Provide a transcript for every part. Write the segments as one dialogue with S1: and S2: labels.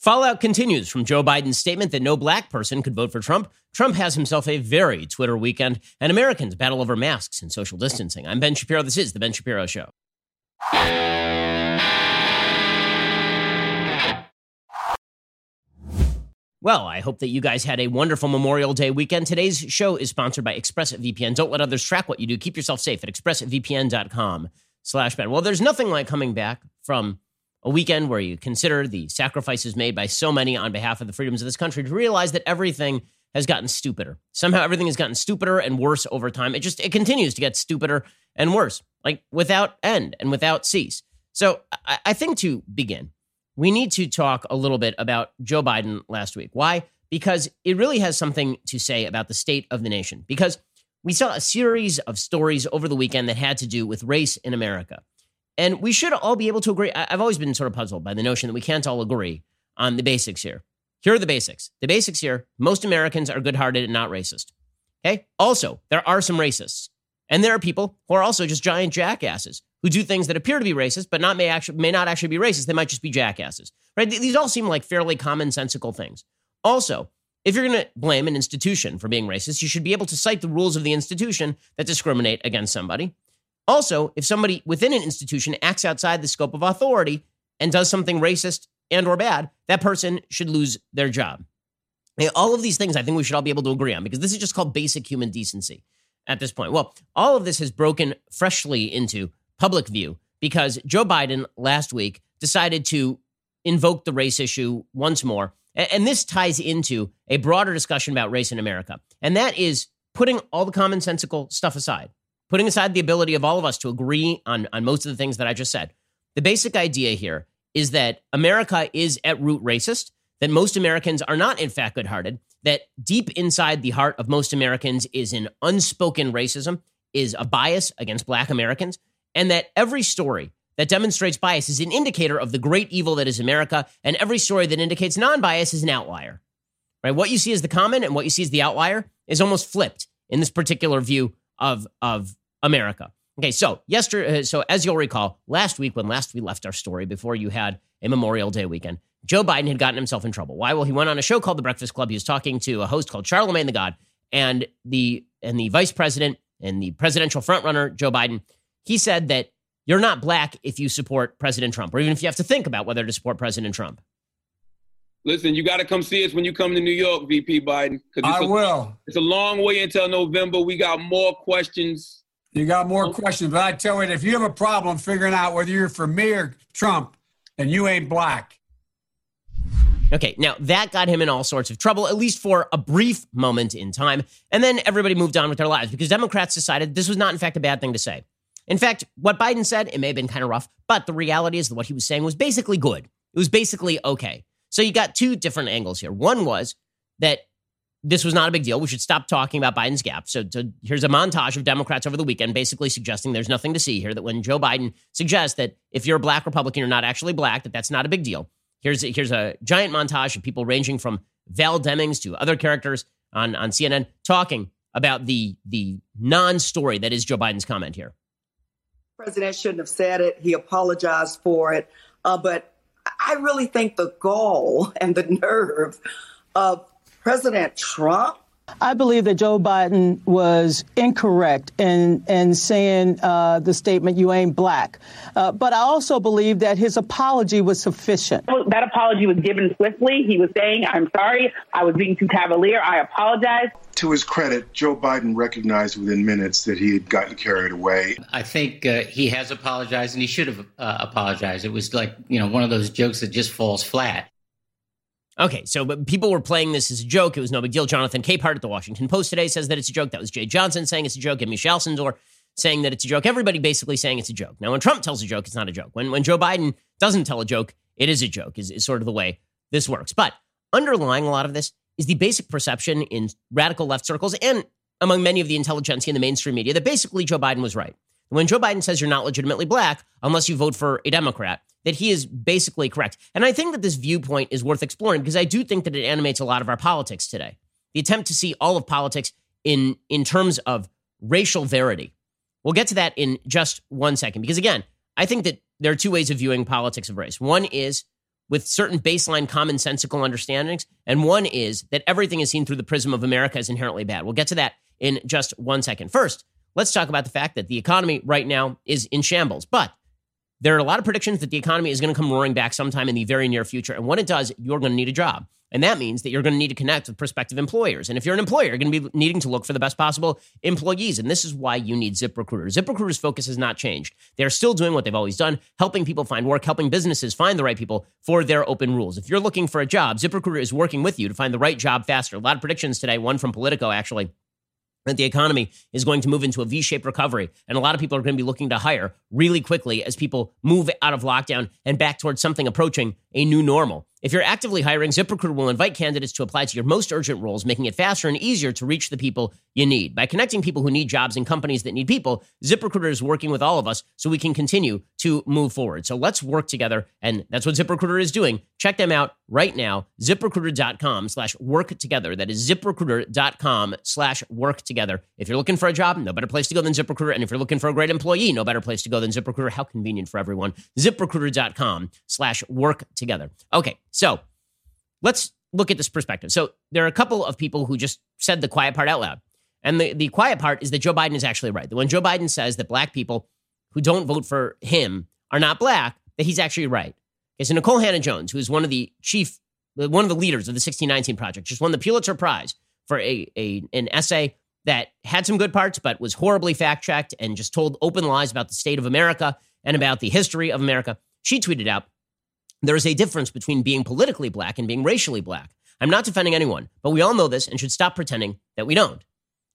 S1: Fallout continues from Joe Biden's statement that no black person could vote for Trump. Trump has himself a very Twitter weekend, and Americans battle over masks and social distancing. I'm Ben Shapiro. This is The Ben Shapiro Show. Well, I hope that you guys had a wonderful Memorial Day weekend. Today's show is sponsored by ExpressVPN. Don't let others track what you do. Keep yourself safe at expressvpn.com slash Ben. Well, there's nothing like coming back from a weekend where you consider the sacrifices made by so many on behalf of the freedoms of this country to realize that everything has gotten stupider. Somehow everything has gotten stupider and worse over time. It just it continues to get stupider and worse, like without end and without cease. So I, I think to begin, we need to talk a little bit about Joe Biden last week. Why? Because it really has something to say about the state of the nation. Because we saw a series of stories over the weekend that had to do with race in America. And we should all be able to agree. I've always been sort of puzzled by the notion that we can't all agree on the basics here. Here are the basics. The basics here most Americans are good hearted and not racist. Okay. Also, there are some racists. And there are people who are also just giant jackasses who do things that appear to be racist, but not may actually may not actually be racist. They might just be jackasses. Right? These all seem like fairly commonsensical things. Also, if you're going to blame an institution for being racist, you should be able to cite the rules of the institution that discriminate against somebody. Also, if somebody within an institution acts outside the scope of authority and does something racist and or bad, that person should lose their job. All of these things I think we should all be able to agree on because this is just called basic human decency at this point. Well, all of this has broken freshly into public view because Joe Biden last week decided to invoke the race issue once more. And this ties into a broader discussion about race in America. And that is putting all the commonsensical stuff aside putting aside the ability of all of us to agree on, on most of the things that I just said, the basic idea here is that America is at root racist, that most Americans are not, in fact, good hearted, that deep inside the heart of most Americans is an unspoken racism, is a bias against black Americans, and that every story that demonstrates bias is an indicator of the great evil that is America, and every story that indicates non bias is an outlier. Right? What you see as the common and what you see as the outlier is almost flipped in this particular view of, of America. Okay, so yesterday, uh, so as you'll recall, last week when last we left our story before you had a Memorial Day weekend, Joe Biden had gotten himself in trouble. Why? Well, he went on a show called The Breakfast Club. He was talking to a host called Charlemagne the God, and the and the vice president and the presidential frontrunner Joe Biden. He said that you're not black if you support President Trump, or even if you have to think about whether to support President Trump.
S2: Listen, you got to come see us when you come to New York, VP Biden. I
S3: a, will.
S2: It's a long way until November. We got more questions
S3: you got more questions, but I tell you, if you have a problem figuring out whether you're for me or Trump, and you ain't black.
S1: Okay, now that got him in all sorts of trouble, at least for a brief moment in time. And then everybody moved on with their lives because Democrats decided this was not, in fact, a bad thing to say. In fact, what Biden said, it may have been kind of rough, but the reality is that what he was saying was basically good. It was basically okay. So you got two different angles here. One was that this was not a big deal. We should stop talking about Biden's gap. So, here's a montage of Democrats over the weekend basically suggesting there's nothing to see here. That when Joe Biden suggests that if you're a black Republican, you're not actually black, that that's not a big deal. Here's a, here's a giant montage of people ranging from Val Demings to other characters on, on CNN talking about the, the non story that is Joe Biden's comment here.
S4: President shouldn't have said it. He apologized for it. Uh, but I really think the gall and the nerve of President Trump?
S5: I believe that Joe Biden was incorrect in, in saying uh, the statement, you ain't black. Uh, but I also believe that his apology was sufficient.
S6: That apology was given swiftly. He was saying, I'm sorry, I was being too cavalier, I apologize.
S7: To his credit, Joe Biden recognized within minutes that he had gotten carried away.
S8: I think uh, he has apologized and he should have uh, apologized. It was like, you know, one of those jokes that just falls flat.
S1: Okay, so but people were playing this as a joke. It was no big deal. Jonathan Capehart at the Washington Post today says that it's a joke. That was Jeh Johnson saying it's a joke, and Michelle Sindor saying that it's a joke. Everybody basically saying it's a joke. Now, when Trump tells a joke, it's not a joke. When when Joe Biden doesn't tell a joke, it is a joke. Is, is sort of the way this works. But underlying a lot of this is the basic perception in radical left circles and among many of the intelligentsia in the mainstream media that basically Joe Biden was right. When Joe Biden says you're not legitimately black unless you vote for a Democrat, that he is basically correct. And I think that this viewpoint is worth exploring because I do think that it animates a lot of our politics today. The attempt to see all of politics in, in terms of racial verity. We'll get to that in just one second because, again, I think that there are two ways of viewing politics of race. One is with certain baseline commonsensical understandings, and one is that everything is seen through the prism of America is inherently bad. We'll get to that in just one second. First, let's talk about the fact that the economy right now is in shambles, but there are a lot of predictions that the economy is going to come roaring back sometime in the very near future. And when it does, you're going to need a job. And that means that you're going to need to connect with prospective employers. And if you're an employer, you're going to be needing to look for the best possible employees. And this is why you need ZipRecruiter. ZipRecruiter's focus has not changed. They're still doing what they've always done, helping people find work, helping businesses find the right people for their open rules. If you're looking for a job, ZipRecruiter is working with you to find the right job faster. A lot of predictions today, one from Politico actually that the economy is going to move into a V-shaped recovery and a lot of people are going to be looking to hire really quickly as people move out of lockdown and back towards something approaching a new normal. If you're actively hiring, ZipRecruiter will invite candidates to apply to your most urgent roles, making it faster and easier to reach the people you need. By connecting people who need jobs and companies that need people, ZipRecruiter is working with all of us so we can continue to move forward. So let's work together, and that's what ZipRecruiter is doing. Check them out right now, ziprecruiter.com slash work together. That is ziprecruiter.com slash work together. If you're looking for a job, no better place to go than ZipRecruiter. And if you're looking for a great employee, no better place to go than ZipRecruiter. How convenient for everyone. ZipRecruiter.com slash work together. Okay. So let's look at this perspective. So there are a couple of people who just said the quiet part out loud. And the, the quiet part is that Joe Biden is actually right. When Joe Biden says that black people who don't vote for him are not black, that he's actually right. Okay, so Nikole Hannah-Jones, who is one of the chief, one of the leaders of the 1619 Project, just won the Pulitzer Prize for a, a an essay that had some good parts, but was horribly fact checked and just told open lies about the state of America and about the history of America. She tweeted out there is a difference between being politically black and being racially black. I'm not defending anyone, but we all know this and should stop pretending that we don't.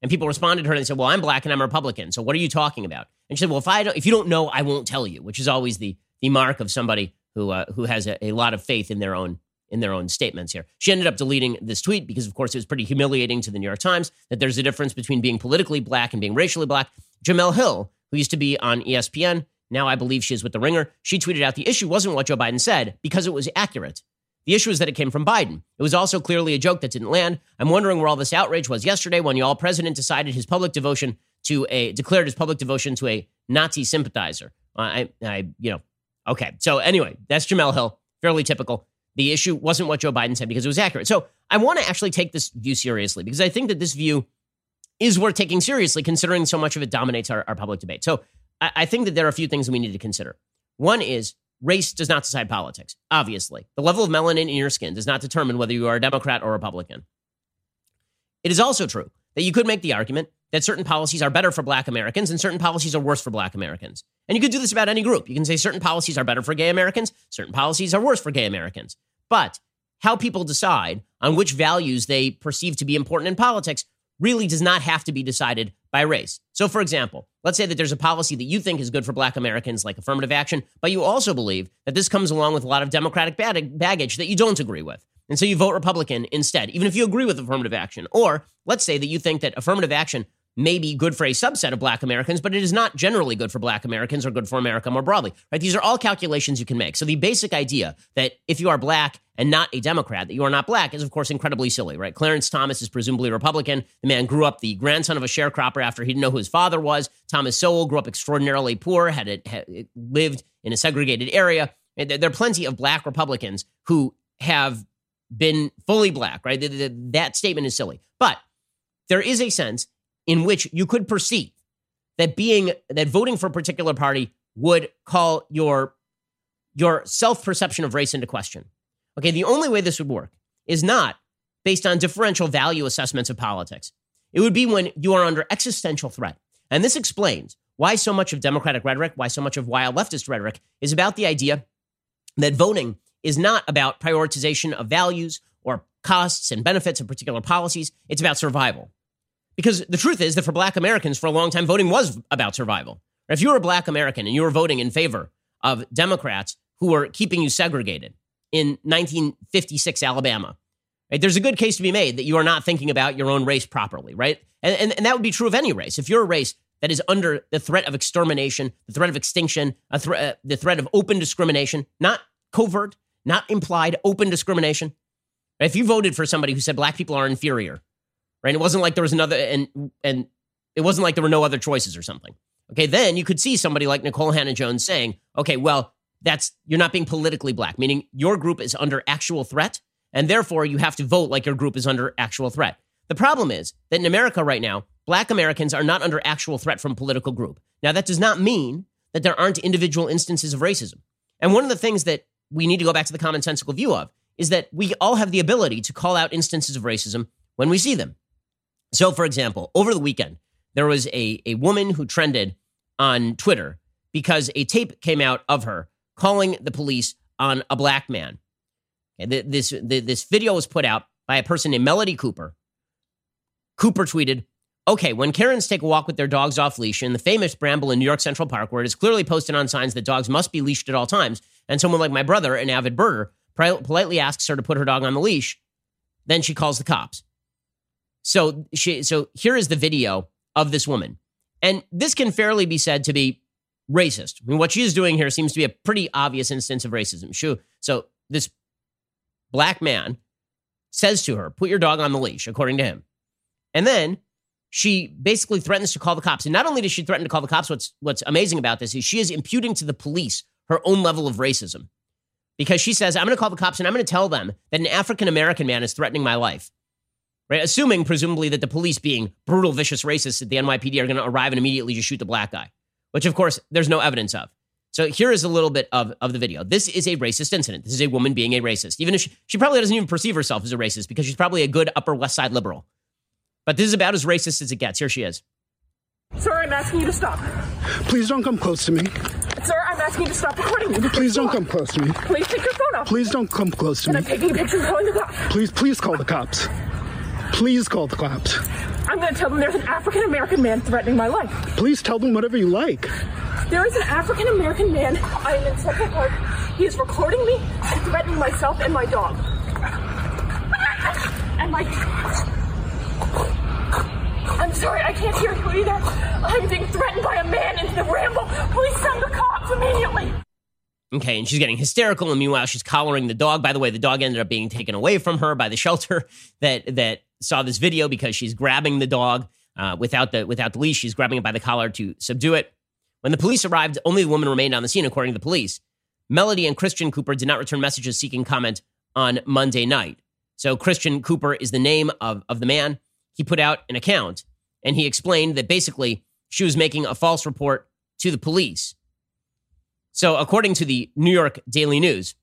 S1: And people responded to her and said, "Well, I'm black and I'm Republican, so what are you talking about?" And she said, "Well, if I don't, if you don't know, I won't tell you," which is always the the mark of somebody who uh, who has a, a lot of faith in their own in their own statements here. She ended up deleting this tweet because, of course, it was pretty humiliating to the New York Times that there's a difference between being politically black and being racially black. Jemele Hill, who used to be on ESPN, now I believe she is with The Ringer. She tweeted out the issue wasn't what Joe Biden said because it was accurate. The issue is that it came from Biden. It was also clearly a joke that didn't land. I'm wondering where all this outrage was yesterday when y'all president decided his public devotion to a declared his public devotion to a Nazi sympathizer. I, I, you know, okay. So anyway, that's Jemele Hill. Fairly typical. The issue wasn't what Joe Biden said because it was accurate. So I want to actually take this view seriously because I think that this view is worth taking seriously considering so much of it dominates our, our public debate. So I, I think that there are a few things we need to consider. One is race does not decide politics, obviously. The level of melanin in your skin does not determine whether you are a Democrat or Republican. It is also true that you could make the argument that certain policies are better for black Americans and certain policies are worse for black Americans. And you could do this about any group. You can say certain policies are better for gay Americans, certain policies are worse for gay Americans. But how people decide on which values they perceive to be important in politics really does not have to be decided by race. So, for example, let's say that there's a policy that you think is good for black Americans, like affirmative action, but you also believe that this comes along with a lot of Democratic baggage that you don't agree with. And so you vote Republican instead, even if you agree with affirmative action. Or let's say that you think that affirmative action may be good for a subset of black Americans, but it is not generally good for black Americans or good for America more broadly. Right? These are all calculations you can make. So the basic idea that if you are black and not a Democrat, that you are not black is of course incredibly silly, right? Clarence Thomas is presumably Republican. The man grew up the grandson of a sharecropper after he didn't know who his father was. Thomas Sowell grew up extraordinarily poor, had, it, had lived in a segregated area. There are plenty of black Republicans who have been fully black, right? That statement is silly. But there is a sense in which you could perceive that being that voting for a particular party would call your your self-perception of race into question. Okay, the only way this would work is not based on differential value assessments of politics. It would be when you are under existential threat. And this explains why so much of democratic rhetoric, why so much of wild leftist rhetoric is about the idea that voting is not about prioritization of values or costs and benefits of particular policies. It's about survival. Because the truth is that for black Americans, for a long time, voting was about survival. If you were a black American and you were voting in favor of Democrats who were keeping you segregated in 1956 Alabama, right, there's a good case to be made that you are not thinking about your own race properly, right? And, and, and that would be true of any race. If you're a race that is under the threat of extermination, the threat of extinction, thre- uh, the threat of open discrimination, not covert, not implied, open discrimination, if you voted for somebody who said black people are inferior, right? It wasn't like there was another and and it wasn't like there were no other choices or something. Okay, then you could see somebody like Nikole Hannah-Jones saying, "Okay, well, that's you're not being politically black, meaning your group is under actual threat, and therefore you have to vote like your group is under actual threat." The problem is that in America right now, black Americans are not under actual threat from political group. Now, that does not mean that there aren't individual instances of racism. And one of the things that we need to go back to the commonsensical view of is that we all have the ability to call out instances of racism when we see them. So, for example, over the weekend, there was a, a woman who trended on Twitter because a tape came out of her calling the police on a black man. And this, this video was put out by a person named Melody Cooper. Cooper tweeted, Okay, when Karens take a walk with their dogs off leash in the famous Ramble in New York Central Park, where it is clearly posted on signs that dogs must be leashed at all times, and someone like my brother, an avid birder, politely asks her to put her dog on the leash, then she calls the cops. So she, so here is the video of this woman. And this can fairly be said to be racist. I mean, what she's doing here seems to be a pretty obvious instance of racism. She, so this black man says to her, put your dog on the leash, according to him. And then she basically threatens to call the cops. And not only does she threaten to call the cops, what's what's amazing about this is she is imputing to the police her own level of racism. Because she says, I'm going to call the cops and I'm going to tell them that an African American man is threatening my life right? Assuming, presumably, that the police, being brutal, vicious racists at the NYPD, are going to arrive and immediately just shoot the black guy, which, of course, there's no evidence of. So here is a little bit of, of the video. This is a racist incident. This is a woman being a racist, even if she, she probably doesn't even perceive herself as a racist because she's probably a good Upper West Side liberal. But this is about as racist as it gets. Here she is.
S9: Sir, I'm asking you to stop.
S10: Please don't come close to me.
S9: Sir, I'm asking you to stop recording
S10: me. Please, don't come close to
S9: me. Please take your phone off.
S10: Please don't come close to
S9: and me. I'm taking pictures. calling the cops.
S10: Please, please call the cops. Please call the cops.
S9: I'm going to tell them there's an African American man threatening my life.
S10: Please tell them whatever you like.
S9: There is an African American man. I am in Central Park. He is recording me and threatening myself and my dog. And my. I'm sorry, I can't hear you either. I'm being threatened by a man in the ramble. Please send the cops immediately.
S1: Okay, and she's getting hysterical, and meanwhile she's collaring the dog. By the way, the dog ended up being taken away from her by the shelter that that saw this video because she's grabbing the dog uh, without the without the leash. She's grabbing it by the collar to subdue it. When the police arrived, only the woman remained on the scene, according to the police. Melody and Christian Cooper did not return messages seeking comment on Monday night. So Christian Cooper is the name of, of the man. He put out an account and he explained that basically she was making a false report to the police. So according to the New York Daily News,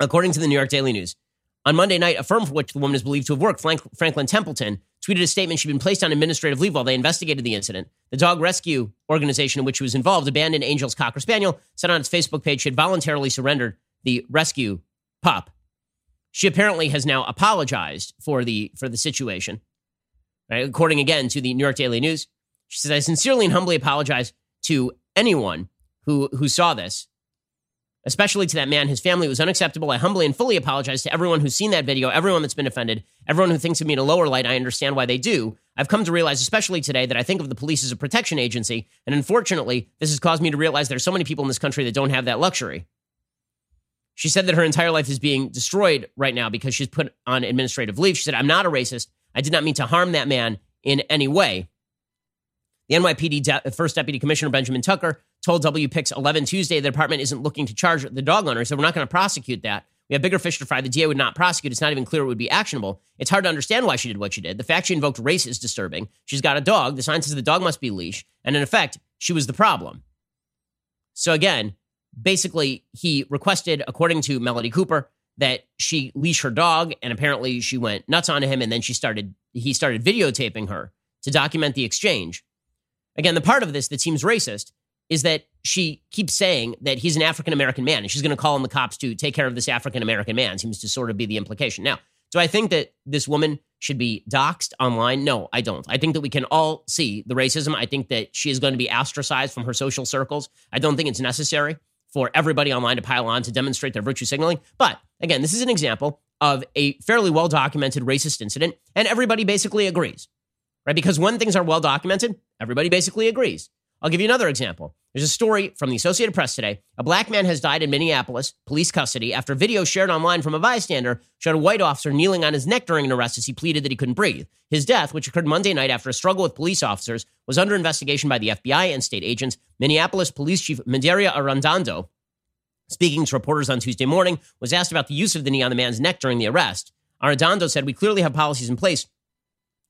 S1: according to the New York Daily News, on Monday night, a firm for which the woman is believed to have worked, Franklin Templeton, tweeted a statement she'd been placed on administrative leave while they investigated the incident. The dog rescue organization in which she was involved Abandoned Angels Cocker Spaniel, said on its Facebook page she had voluntarily surrendered the rescue pup. She apparently has now apologized for the for the situation. Right? According again to the New York Daily News, she says, I sincerely and humbly apologize to anyone who who saw this especially to that man, his family was unacceptable. I humbly and fully apologize to everyone who's seen that video, everyone that's been offended, everyone who thinks of me in a lower light. I understand why they do. I've come to realize, especially today, that I think of the police as a protection agency. And unfortunately, this has caused me to realize there's so many people in this country that don't have that luxury. She said that her entire life is being destroyed right now because she's put on administrative leave. She said, I'm not a racist. I did not mean to harm that man in any way. The NYPD de- uh, First Deputy Commissioner Benjamin Tucker told WPIX 11 Tuesday the department isn't looking to charge the dog owner. He said, We're not going to prosecute that. We have bigger fish to fry. The DA would not prosecute. It's not even clear it would be actionable. It's hard to understand why she did what she did. The fact she invoked race is disturbing. She's got a dog. The sign says the dog must be leash. And in effect, she was the problem. So again, basically, he requested, according to Melody Cooper, that she leash her dog. And apparently she went nuts on him. And then she started, he started videotaping her to document the exchange. Again, the part of this that seems racist is that she keeps saying that he's an African American man and she's going to call on the cops to take care of this African American man, seems to sort of be the implication. Now, do I think that this woman should be doxxed online? No, I don't. I think that we can all see the racism. I think that she is going to be ostracized from her social circles. I don't think it's necessary for everybody online to pile on to demonstrate their virtue signaling. But again, this is an example of a fairly well documented racist incident, and everybody basically agrees right? Because when things are well documented, everybody basically agrees. I'll give you another example. There's a story from the Associated Press today. A black man has died in Minneapolis, police custody, after video shared online from a bystander showed a white officer kneeling on his neck during an arrest as he pleaded that he couldn't breathe. His death, which occurred Monday night after a struggle with police officers, was under investigation by the FBI and state agents. Minneapolis Police Chief Medaria Arradondo, speaking to reporters on Tuesday morning, was asked about the use of the knee on the man's neck during the arrest. Arradondo said, We clearly have policies in place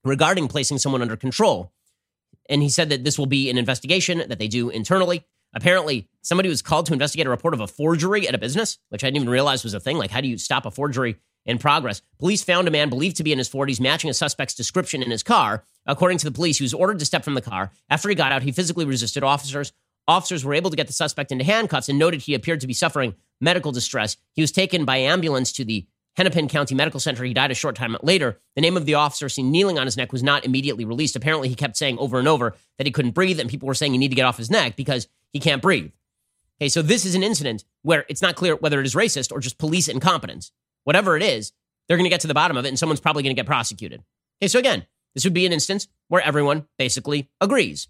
S1: regarding placing someone under control. And he said that this will be an investigation that they do internally. Apparently, somebody was called to investigate a report of a forgery at a business, which I didn't even realize was a thing. Like, how do you stop a forgery in progress? Police found a man believed to be in his 40s matching a suspect's description in his car. According to the police, he was ordered to step from the car. After he got out, he physically resisted officers. Officers were able to get the suspect into handcuffs and noted he appeared to be suffering medical distress. He was taken by ambulance to the Hennepin County Medical Center. He died a short time later. The name of the officer seen kneeling on his neck was not immediately released. Apparently, he kept saying over and over that he couldn't breathe, and people were saying you need to get off his neck because he can't breathe. Okay, so this is an incident where it's not clear whether it is racist or just police incompetence. Whatever it is, they're going to get to the bottom of it, and someone's probably going to get prosecuted. Okay, so again, this would be an instance where everyone basically agrees,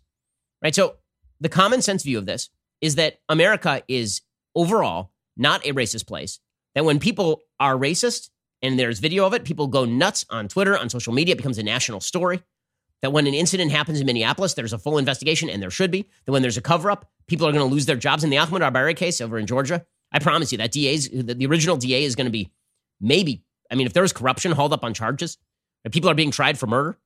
S1: right? So the common sense view of this is that America is overall not a racist place that when people are racist and there's video of it, people go nuts on Twitter, on social media, it becomes a national story. That when an incident happens in Minneapolis, there's a full investigation, and there should be. That when there's a cover up, people are going to lose their jobs. In the Ahmaud Arbery case over in Georgia, I promise you that DA's, the, the original DA is going to be maybe, I mean, if there was corruption, hauled up on charges, people are being tried for murder.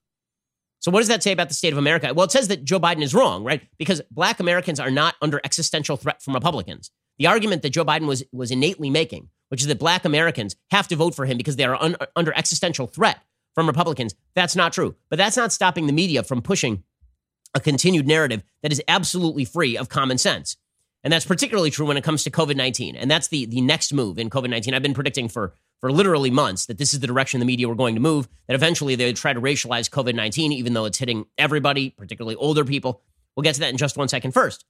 S1: So, what does that say about the state of America? Well, it says that Joe Biden is wrong, right? Because black Americans are not under existential threat from Republicans. The argument that Joe Biden was, was innately making, which is that black Americans have to vote for him because they are un, under existential threat from Republicans, that's not true. But that's not stopping the media from pushing a continued narrative that is absolutely free of common sense. And that's particularly true when it comes to COVID 19. And that's the, the next move in COVID 19. I've been predicting for, for literally months that this is the direction the media were going to move, that eventually they would try to racialize COVID 19, even though it's hitting everybody, particularly older people. We'll get to that in just one second. First,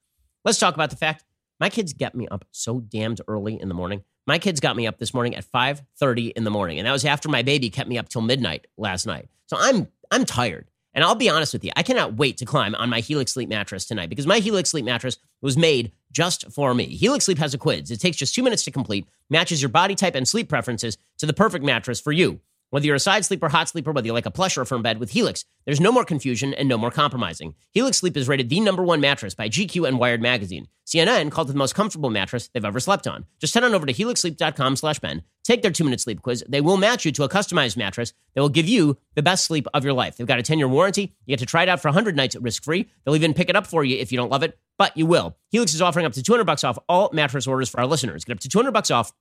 S1: let's talk about the fact my kids get me up so damned early in the morning. My kids got me up this morning at 5:30 in the morning, and that was after my baby kept me up till midnight last night. So I'm I'm tired. And I'll be honest with you, I cannot wait to climb on my Helix Sleep mattress tonight because my Helix Sleep mattress was made just for me. Helix Sleep has a quiz. It takes just 2 minutes to complete, matches your body type and sleep preferences to the perfect mattress for you. Whether you're a side sleeper, hot sleeper, whether you like a plush or a firm bed, with Helix, there's no more confusion and no more compromising. Helix Sleep is rated the number one mattress by GQ and Wired Magazine. CNN called it the most comfortable mattress they've ever slept on. Just head on over to helixsleep.com slash Ben, take their two-minute sleep quiz. They will match you to a customized mattress that will give you the best sleep of your life. They've got a 10-year warranty. You get to try it out for 100 nights risk-free. They'll even pick it up for you if you don't love it, but you will. Helix is offering up to 200 bucks off all mattress orders for our listeners. Get up to 200 bucks off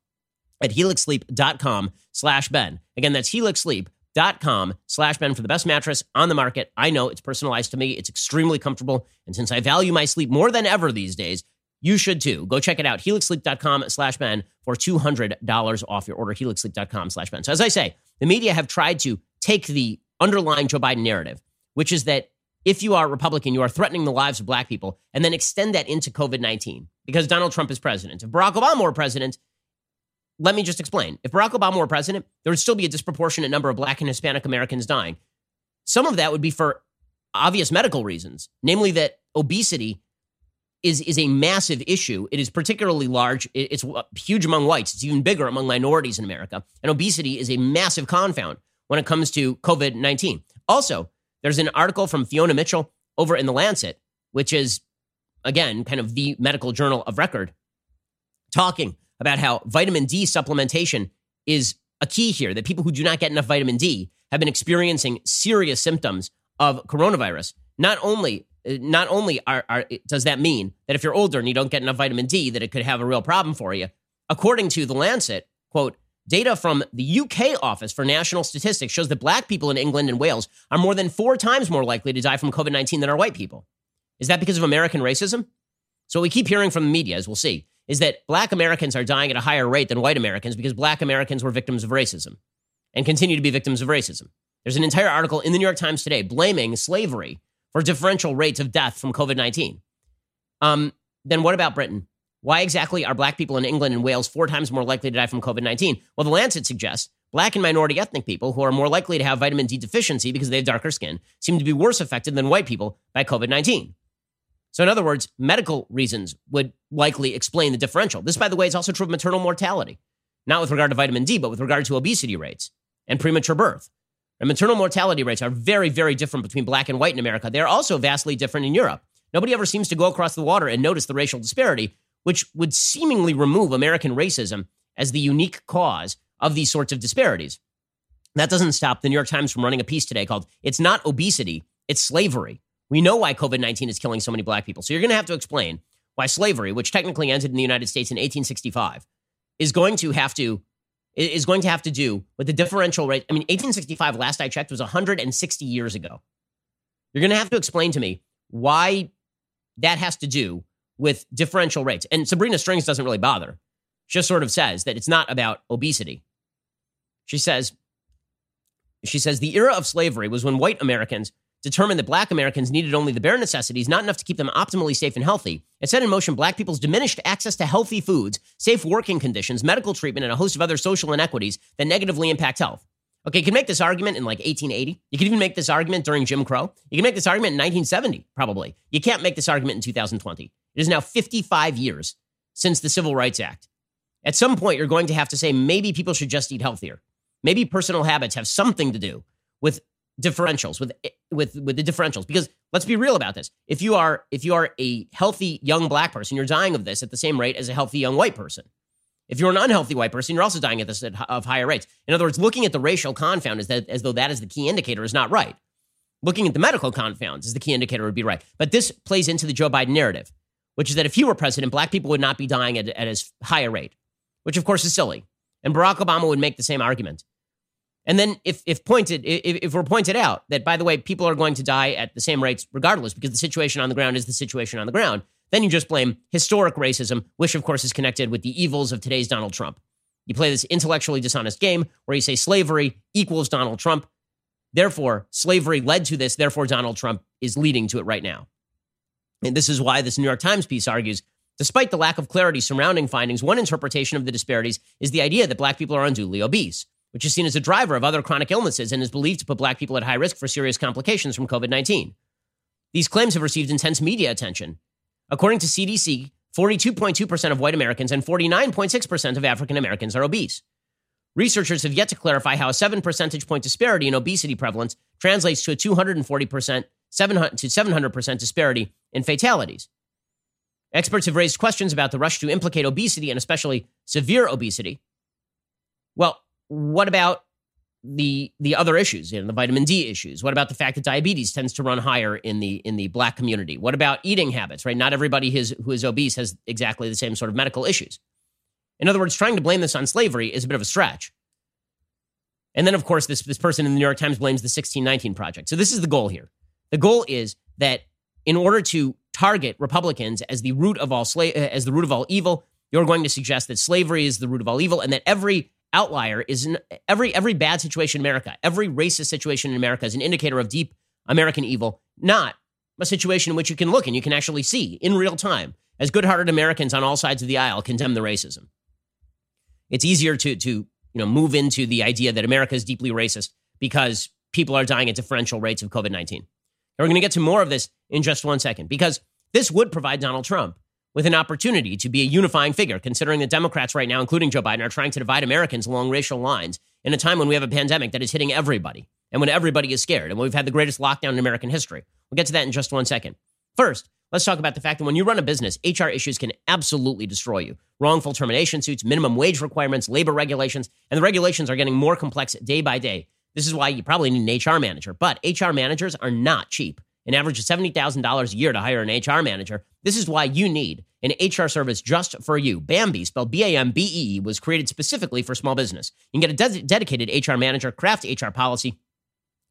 S1: at helixsleep.com slash Ben. Again, that's helixsleep.com slash Ben for the best mattress on the market. I know it's personalized to me. It's extremely comfortable. And since I value my sleep more than ever these days, you should too. Go check it out, helixsleep.com slash Ben for $200 off your order, helixsleep.com slash Ben. So as I say, the media have tried to take the underlying Joe Biden narrative, which is that if you are a Republican, you are threatening the lives of black people, and then extend that into COVID 19 because Donald Trump is president. If Barack Obama were president, let me just explain. If Barack Obama were president, there would still be a disproportionate number of black and Hispanic Americans dying. Some of that would be for obvious medical reasons, namely that obesity is is a massive issue. It is particularly large. It's huge among whites. It's even bigger among minorities in America. And obesity is a massive confound when it comes to COVID nineteen. Also, there's an article from Fiona Mitchell over in the Lancet, which is again kind of the medical journal of record, talking about how vitamin D supplementation is a key here, that people who do not get enough vitamin D have been experiencing serious symptoms of coronavirus. Not only uh, not only are, are, does that mean that if you're older and you don't get enough vitamin D, that it could have a real problem for you. According to The Lancet, quote, data from the UK Office for National Statistics shows that black people in England and Wales are more than four times more likely to die from COVID 19 than are white people. Is that because of American racism? So we keep hearing from the media, as we'll see, is that black Americans are dying at a higher rate than white Americans because black Americans were victims of racism and continue to be victims of racism. There's an entire article in the New York Times today blaming slavery for differential rates of death from COVID 19. Um, then what about Britain? Why exactly are black people in England and Wales four times more likely to die from COVID 19? Well, The Lancet suggests black and minority ethnic people who are more likely to have vitamin D deficiency because they have darker skin seem to be worse affected than white people by COVID 19. So, in other words, medical reasons would likely explain the differential. This, by the way, is also true of maternal mortality, not with regard to vitamin D, but with regard to obesity rates and premature birth. And maternal mortality rates are very, very different between black and white in America. They're also vastly different in Europe. Nobody ever seems to go across the water and notice the racial disparity, which would seemingly remove American racism as the unique cause of these sorts of disparities. That doesn't stop the New York Times from running a piece today called It's Not Obesity, It's Slavery we know why COVID 19 is killing so many black people. So you're going to have to explain why slavery, which technically ended in the United States in 1865, is going to have to is going to have to do with the differential rate. I mean, 1865, last I checked, was 160 years ago. You're going to have to explain to me why that has to do with differential rates. And Sabrina Strings doesn't really bother. She just sort of says that it's not about obesity. She says, she says the era of slavery was when white Americans determined that black Americans needed only the bare necessities, not enough to keep them optimally safe and healthy. It set in motion black people's diminished access to healthy foods, safe working conditions, medical treatment, and a host of other social inequities that negatively impact health. Okay, you can make this argument in like 1880. You can even make this argument during Jim Crow. You can make this argument in 1970, probably. You can't make this argument in 2020. It is now 55 years since the Civil Rights Act. At some point, you're going to have to say maybe people should just eat healthier. Maybe personal habits have something to do with differentials with with with the differentials because let's be real about this if you are if you are a healthy young black person you're dying of this at the same rate as a healthy young white person if you're an unhealthy white person you're also dying at this at, of higher rates in other words looking at the racial confound is that as though that is the key indicator is not right looking at the medical confounds is the key indicator would be right but this plays into the joe biden narrative which is that if he were president black people would not be dying at, at as high a rate which of course is silly and barack obama would make the same argument and then if if pointed if, if we're pointed out that by the way people are going to die at the same rates regardless because the situation on the ground is the situation on the ground, then you just blame historic racism, which of course is connected with the evils of today's Donald Trump. You play this intellectually dishonest game where you say slavery equals Donald Trump. Therefore, slavery led to this, therefore Donald Trump is leading to it right now. And this is why this New York Times piece argues Despite the lack of clarity surrounding findings, one interpretation of the disparities is the idea that black people are unduly obese which is seen as a driver of other chronic illnesses and is believed to put black people at high risk for serious complications from COVID 19. These claims have received intense media attention. According to CDC, 42.2% of white Americans and 49.6% of African Americans are obese. Researchers have yet to clarify how a 7 percentage point disparity in obesity prevalence translates to a 240% 700 to 700% disparity in fatalities. Experts have raised questions about the rush to implicate obesity and especially severe obesity. Well, what about the the other issues, you know, the vitamin D issues? What about the fact that diabetes tends to run higher in the in the black community? What about eating habits? Right, not everybody who is, who is obese has exactly the same sort of medical issues. In other words, trying to blame this on slavery is a bit of a stretch. And then, of course, this this person in the New York Times blames the 1619 Project. So this is the goal here. The goal is that in order to target Republicans as the root of all sla- as the root of all evil, you're going to suggest that slavery is the root of all evil, and that every outlier is in every every bad situation in America, every racist situation in America is an indicator of deep American evil, not a situation in which you can look and you can actually see in real time as good-hearted Americans on all sides of the aisle condemn the racism. It's easier to to you know move into the idea that America is deeply racist because people are dying at differential rates of COVID-19. And we're going to get to more of this in just one second because this would provide Donald Trump with an opportunity to be a unifying figure, considering the Democrats right now, including Joe Biden, are trying to divide Americans along racial lines in a time when we have a pandemic that is hitting everybody and when everybody is scared and when we've had the greatest lockdown in American history. We'll get to that in just one second. First, let's talk about the fact that when you run a business, HR issues can absolutely destroy you. Wrongful termination suits, minimum wage requirements, labor regulations, and the regulations are getting more complex day by day. This is why you probably need an HR manager, but HR managers are not cheap an average of $70,000 a year to hire an HR manager. This is why you need an HR service just for you. Bambee, spelled B A M B E, was created specifically for small business. You can get a de- dedicated HR manager, craft HR policy,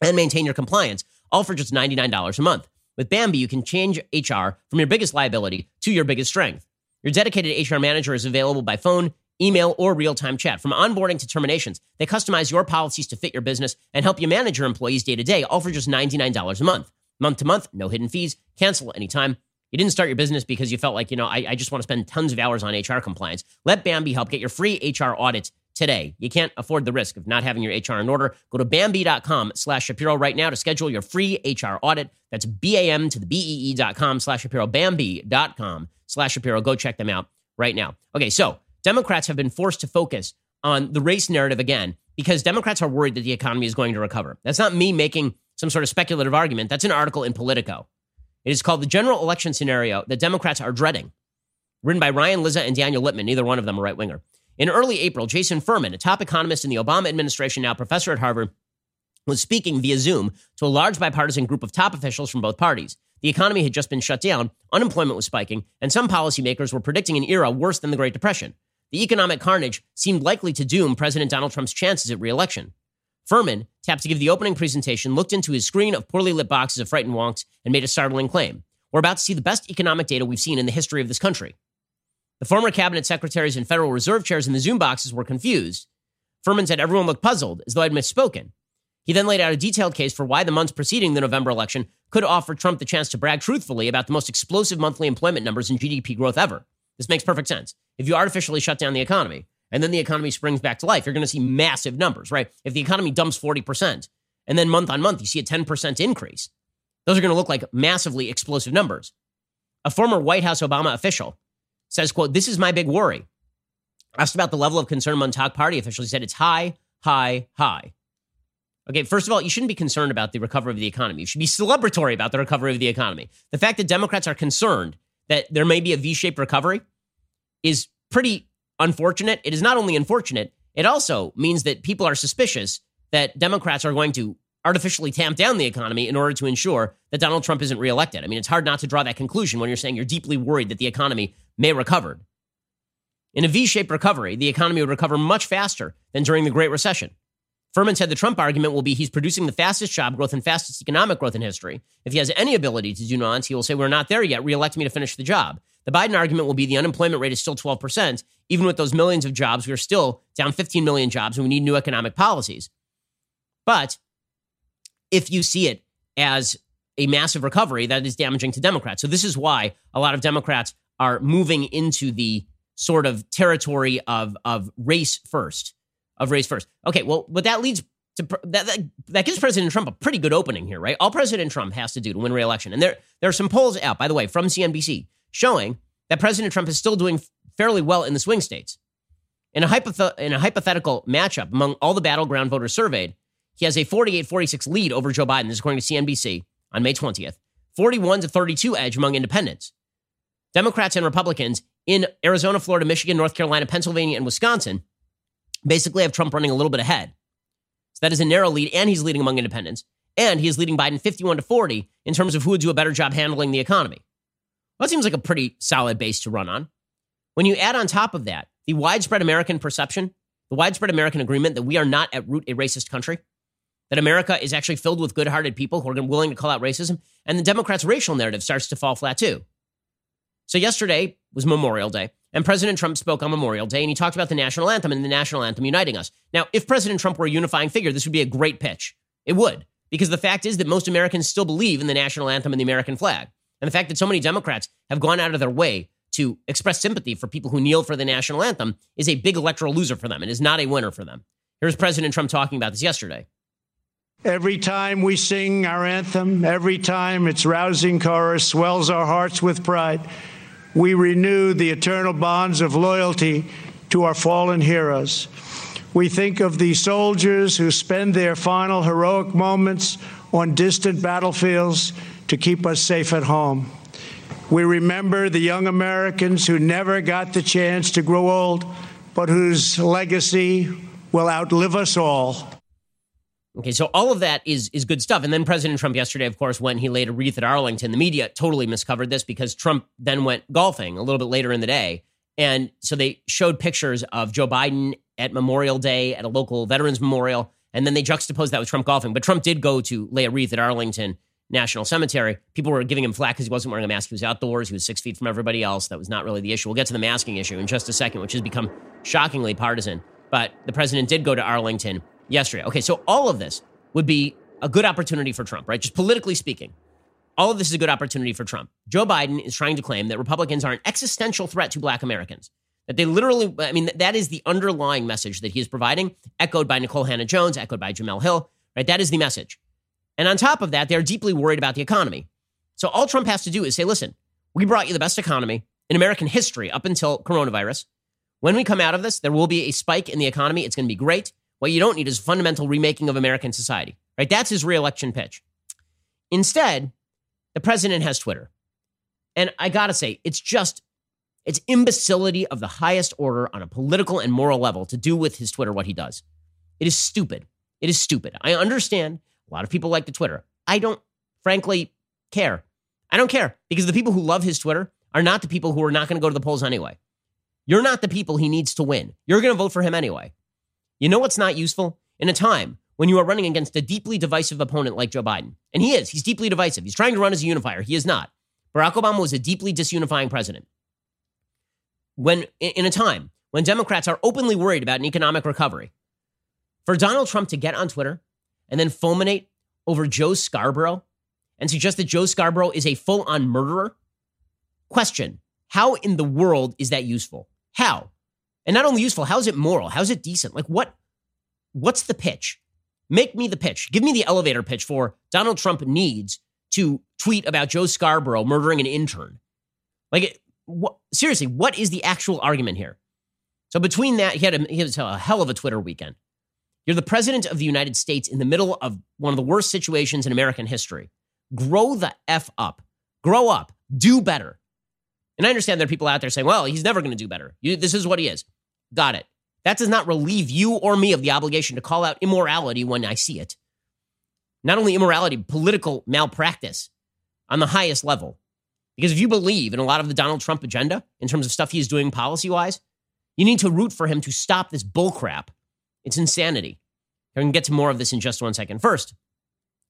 S1: and maintain your compliance, all for just $99 a month. With Bambee, you can change HR from your biggest liability to your biggest strength. Your dedicated HR manager is available by phone, email, or real time chat. From onboarding to terminations, they customize your policies to fit your business and help you manage your employees day to day, all for just $99 a month month to month, no hidden fees, cancel anytime. You didn't start your business because you felt like, you know, I, I just want to spend tons of hours on HR compliance. Let Bambee help get your free HR audit today. You can't afford the risk of not having your HR in order. Go to Bambee.com slash Shapiro right now to schedule your free HR audit. That's B-A-M to the B-E-E dot com slash Shapiro, Bambee.com slash Shapiro. Go check them out right now. Okay, so Democrats have been forced to focus on the race narrative again because Democrats are worried that the economy is going to recover. That's not me making some sort of speculative argument. That's an article in Politico. It is called The General Election Scenario That Democrats Are Dreading, written by Ryan Lizza and Daniel Lippman, neither one of them a right winger. In early April, Jason Furman, a top economist in the Obama administration, now professor at Harvard, was speaking via Zoom to a large bipartisan group of top officials from both parties. The economy had just been shut down, unemployment was spiking, and some policymakers were predicting an era worse than the Great Depression. The economic carnage seemed likely to doom President Donald Trump's chances at reelection. Furman tapped to give the opening presentation, looked into his screen of poorly lit boxes of frightened wonks, and made a startling claim. We're about to see the best economic data we've seen in the history of this country. The former cabinet secretaries and Federal Reserve chairs in the Zoom boxes were confused. Furman said everyone looked puzzled, as though I'd misspoken. He then laid out a detailed case for why the months preceding the November election could offer Trump the chance to brag truthfully about the most explosive monthly employment numbers and GDP growth ever. This makes perfect sense. If you artificially shut down the economy, and then the economy springs back to life, you're going to see massive numbers, right? If the economy dumps 40%, and then month on month, you see a 10% increase, those are going to look like massively explosive numbers. A former White House Obama official says, quote, this is my big worry. Asked about the level of concern Montauk party officials, he said it's high, high, high. Okay, first of all, you shouldn't be concerned about the recovery of the economy. You should be celebratory about the recovery of the economy. The fact that Democrats are concerned that there may be a V shaped recovery is pretty unfortunate, it is not only unfortunate, it also means that people are suspicious that Democrats are going to artificially tamp down the economy in order to ensure that Donald Trump isn't reelected. I mean, it's hard not to draw that conclusion when you're saying you're deeply worried that the economy may recover. In a V shaped recovery, the economy would recover much faster than during the Great Recession. Furman said the Trump argument will be he's producing the fastest job growth and fastest economic growth in history. If he has any ability to do nuance, he will say, We're not there yet. Reelect me to finish the job. The Biden argument will be the unemployment rate is still 12%. Even with those millions of jobs, we're still down 15 million jobs and we need new economic policies. But if you see it as a massive recovery, that is damaging to Democrats. So this is why a lot of Democrats are moving into the sort of territory of, of race first, of race first. Okay, well, but that leads to that, that, that gives President Trump a pretty good opening here, right? All President Trump has to do to win re-election, and there there are some polls out, by the way, from CNBC showing that President Trump is still doing fairly well in the swing states. In a, hypoth in a hypothetical matchup among all the battleground voters surveyed, he has a 48 46 lead over Joe Biden, this is according to CNBC on May 20th, 41 to 32 edge among independents. Democrats and Republicans in Arizona, Florida, Michigan, North Carolina, Pennsylvania, and Wisconsin basically have Trump running a little bit ahead. So that is a narrow lead, and he's leading among independents. And he is leading Biden 51 to 40 in terms of who would do a better job handling the economy. That seems like a pretty solid base to run on. When you add on top of that the widespread American perception, the widespread American agreement that we are not at root a racist country, that America is actually filled with good hearted people who are willing to call out racism, and the Democrats' racial narrative starts to fall flat too. So, yesterday was Memorial Day, and President Trump spoke on Memorial Day, and he talked about the national anthem and the national anthem uniting us. Now, if President Trump were a unifying figure, this would be a great pitch. It would, because the fact is that most Americans still believe in the national anthem and the American flag. And the fact that so many Democrats have gone out of their way to express sympathy for people who kneel for the national anthem is a big electoral loser for them and is not a winner for them. Here's President Trump talking about this yesterday.
S11: Every time we sing our anthem, every time its rousing chorus swells our hearts with pride, we renew the eternal bonds of loyalty to our fallen heroes. We think of the soldiers who spend their final heroic moments on distant battlefields to keep us safe at home. We remember the young Americans who never got the chance to grow old, but whose legacy will outlive us all.
S1: Okay, so all of that is is good stuff. And then President Trump yesterday, of course, when he laid a wreath at Arlington, the media totally miscovered this because Trump then went golfing a little bit later in the day. And so they showed pictures of Joe Biden at Memorial Day at a local veterans memorial. And then they juxtaposed that with Trump golfing. But Trump did go to lay a wreath at Arlington National Cemetery. People were giving him flack because he wasn't wearing a mask. He was outdoors. He was six feet from everybody else. That was not really the issue. We'll get to the masking issue in just a second, which has become shockingly partisan. But the president did go to Arlington yesterday. Okay, so all of this would be a good opportunity for Trump, right? Just politically speaking, all of this is a good opportunity for Trump. Joe Biden is trying to claim that Republicans are an existential threat to black Americans. That they literally, I mean, that is the underlying message that he is providing, echoed by Nikole Hannah-Jones, echoed by Jemele Hill, right? That is the message and on top of that, they're deeply worried about the economy. So all Trump has to do is say, listen, we brought you the best economy in American history up until coronavirus. When we come out of this, there will be a spike in the economy. It's going to be great. What you don't need is fundamental remaking of American society, right? That's his reelection pitch. Instead, the president has Twitter. And I got to say, it's just, it's imbecility of the highest order on a political and moral level to do with his Twitter what he does. It is stupid. It is stupid. I understand a lot of people like the Twitter. I don't, frankly, care. I don't care because the people who love his Twitter are not the people who are not going to go to the polls anyway. You're not the people he needs to win. You're going to vote for him anyway. You know what's not useful? In a time when you are running against a deeply divisive opponent like Joe Biden, and he is, he's deeply divisive. He's trying to run as a unifier. He is not. Barack Obama was a deeply disunifying president. When in a time when Democrats are openly worried about an economic recovery, for Donald Trump to get on Twitter and then fulminate over Joe Scarborough and suggest that Joe Scarborough is a full on murderer? Question How in the world is that useful? How? And not only useful, how is it moral? How is it decent? Like, what? What's the pitch? Make me the pitch. Give me the elevator pitch for Donald Trump needs to tweet about Joe Scarborough murdering an intern. Like, seriously, what is the actual argument here? So between that, he had, a, he had a hell of a Twitter weekend. You're the president of the United States in the middle of one of the worst situations in American history. Grow the F up. Grow up. Do better. And I understand there are people out there saying, well, he's never going to do better. You, this is what he is. Got it. That does not relieve you or me of the obligation to call out immorality when I see it. Not only immorality, political malpractice on the highest level. Because if you believe in a lot of the Donald Trump agenda in terms of stuff he's doing policy wise, you need to root for him to stop this bullcrap it's insanity. I can get to more of this in just one second. First,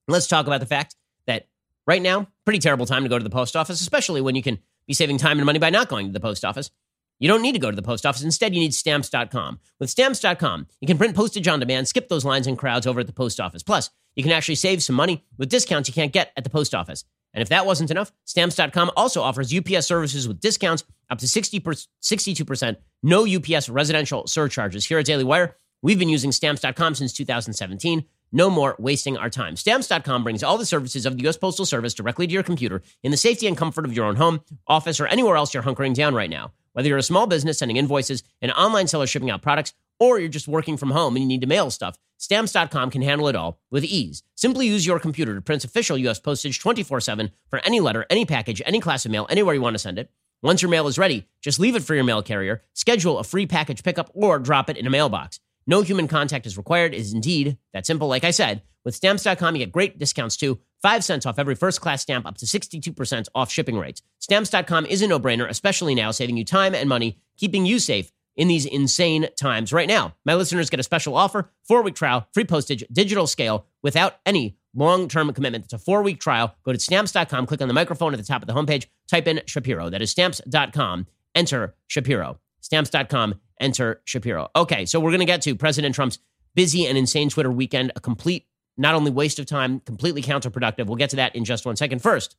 S1: let's talk about the fact that right now, pretty terrible time to go to the post office, especially when you can be saving time and money by not going to the post office. You don't need to go to the post office. Instead, you need stamps.com. With stamps.com, you can print postage on demand, skip those lines and crowds over at the post office. Plus, you can actually save some money with discounts you can't get at the post office. And if that wasn't enough, stamps.com also offers UPS services with discounts up to 60 per, 62%, no UPS residential surcharges. Here at Daily Wire, We've been using stamps.com since 2017. No more wasting our time. Stamps.com brings all the services of the U.S. Postal Service directly to your computer in the safety and comfort of your own home, office, or anywhere else you're hunkering down right now. Whether you're a small business sending invoices, an online seller shipping out products, or you're just working from home and you need to mail stuff, stamps.com can handle it all with ease. Simply use your computer to print official U.S. postage 24 7 for any letter, any package, any class of mail, anywhere you want to send it. Once your mail is ready, just leave it for your mail carrier, schedule a free package pickup, or drop it in a mailbox. No human contact is required. It is indeed that simple. Like I said, with stamps.com, you get great discounts too 5 cents off every first class stamp, up to 62% off shipping rates. Stamps.com is a no brainer, especially now, saving you time and money, keeping you safe in these insane times right now. My listeners get a special offer four week trial, free postage, digital scale without any long term commitment. It's a four week trial. Go to stamps.com, click on the microphone at the top of the homepage, type in Shapiro. That is stamps.com. Enter Shapiro. Stamps.com Enter Shapiro. Okay, so we're going to get to President Trump's busy and insane Twitter weekend, a complete, not only waste of time, completely counterproductive. We'll get to that in just one second. First,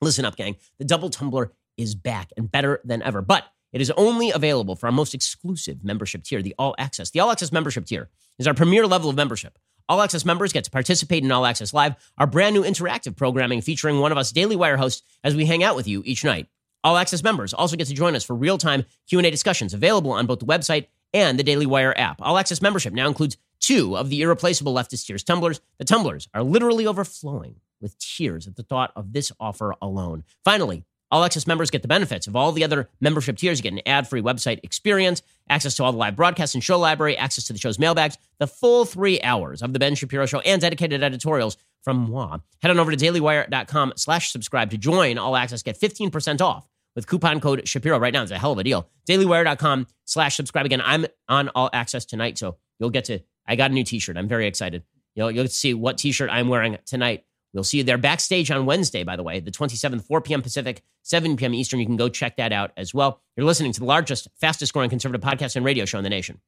S1: listen up, gang. The double tumbler is back and better than ever, but it is only available for our most exclusive membership tier, the All Access. The All Access membership tier is our premier level of membership. All Access members get to participate in All Access Live, our brand new interactive programming featuring one of us Daily Wire hosts as we hang out with you each night. All Access members also get to join us for real-time Q&A discussions available on both the website and the Daily Wire app. All Access membership now includes two of the irreplaceable leftist tears tumblers. The tumblers are literally overflowing with tears at the thought of this offer alone. Finally, all Access members get the benefits of all the other membership tiers. You get an ad-free website experience, access to all the live broadcasts and show library, access to the show's mailbags, the full three hours of the Ben Shapiro Show, and dedicated editorials from moi. Head on over to dailywire.com slash subscribe to join All Access. Get 15% off with coupon code Shapiro right now. It's a hell of a deal. Dailywire.com slash subscribe. Again, I'm on All Access tonight, so you'll get to, I got a new t-shirt. I'm very excited. You'll, you'll see what t-shirt I'm wearing tonight. We'll see you there backstage on Wednesday, by the way, the 27th, 4 p.m. Pacific, 7 p.m. Eastern. You can go check that out as well. You're listening to the largest, fastest growing conservative podcast and radio show in the nation.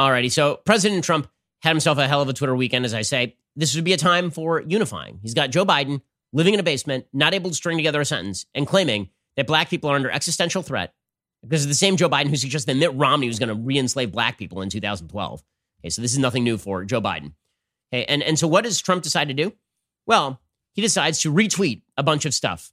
S1: Alrighty, so President Trump had himself a hell of a Twitter weekend, as I say. This would be a time for unifying. He's got Joe Biden living in a basement, not able to string together a sentence, and claiming that black people are under existential threat because of the same Joe Biden who suggested that Mitt Romney was going to re-enslave black people in 2012. Okay, so this is nothing new for Joe Biden. Okay, and, and so what does Trump decide to do? Well, he decides to retweet a bunch of stuff.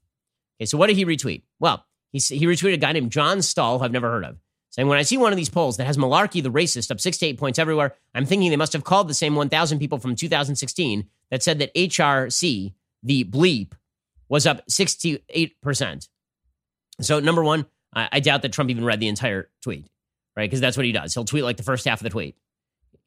S1: Okay, so what did he retweet? Well, he, he retweeted a guy named John Stahl, who I've never heard of. And when I see one of these polls that has Malarkey the racist up six to eight points everywhere, I'm thinking they must have called the same 1,000 people from 2016 that said that HRC, the bleep, was up 68%. So, number one, I, I doubt that Trump even read the entire tweet, right? Because that's what he does. He'll tweet like the first half of the tweet.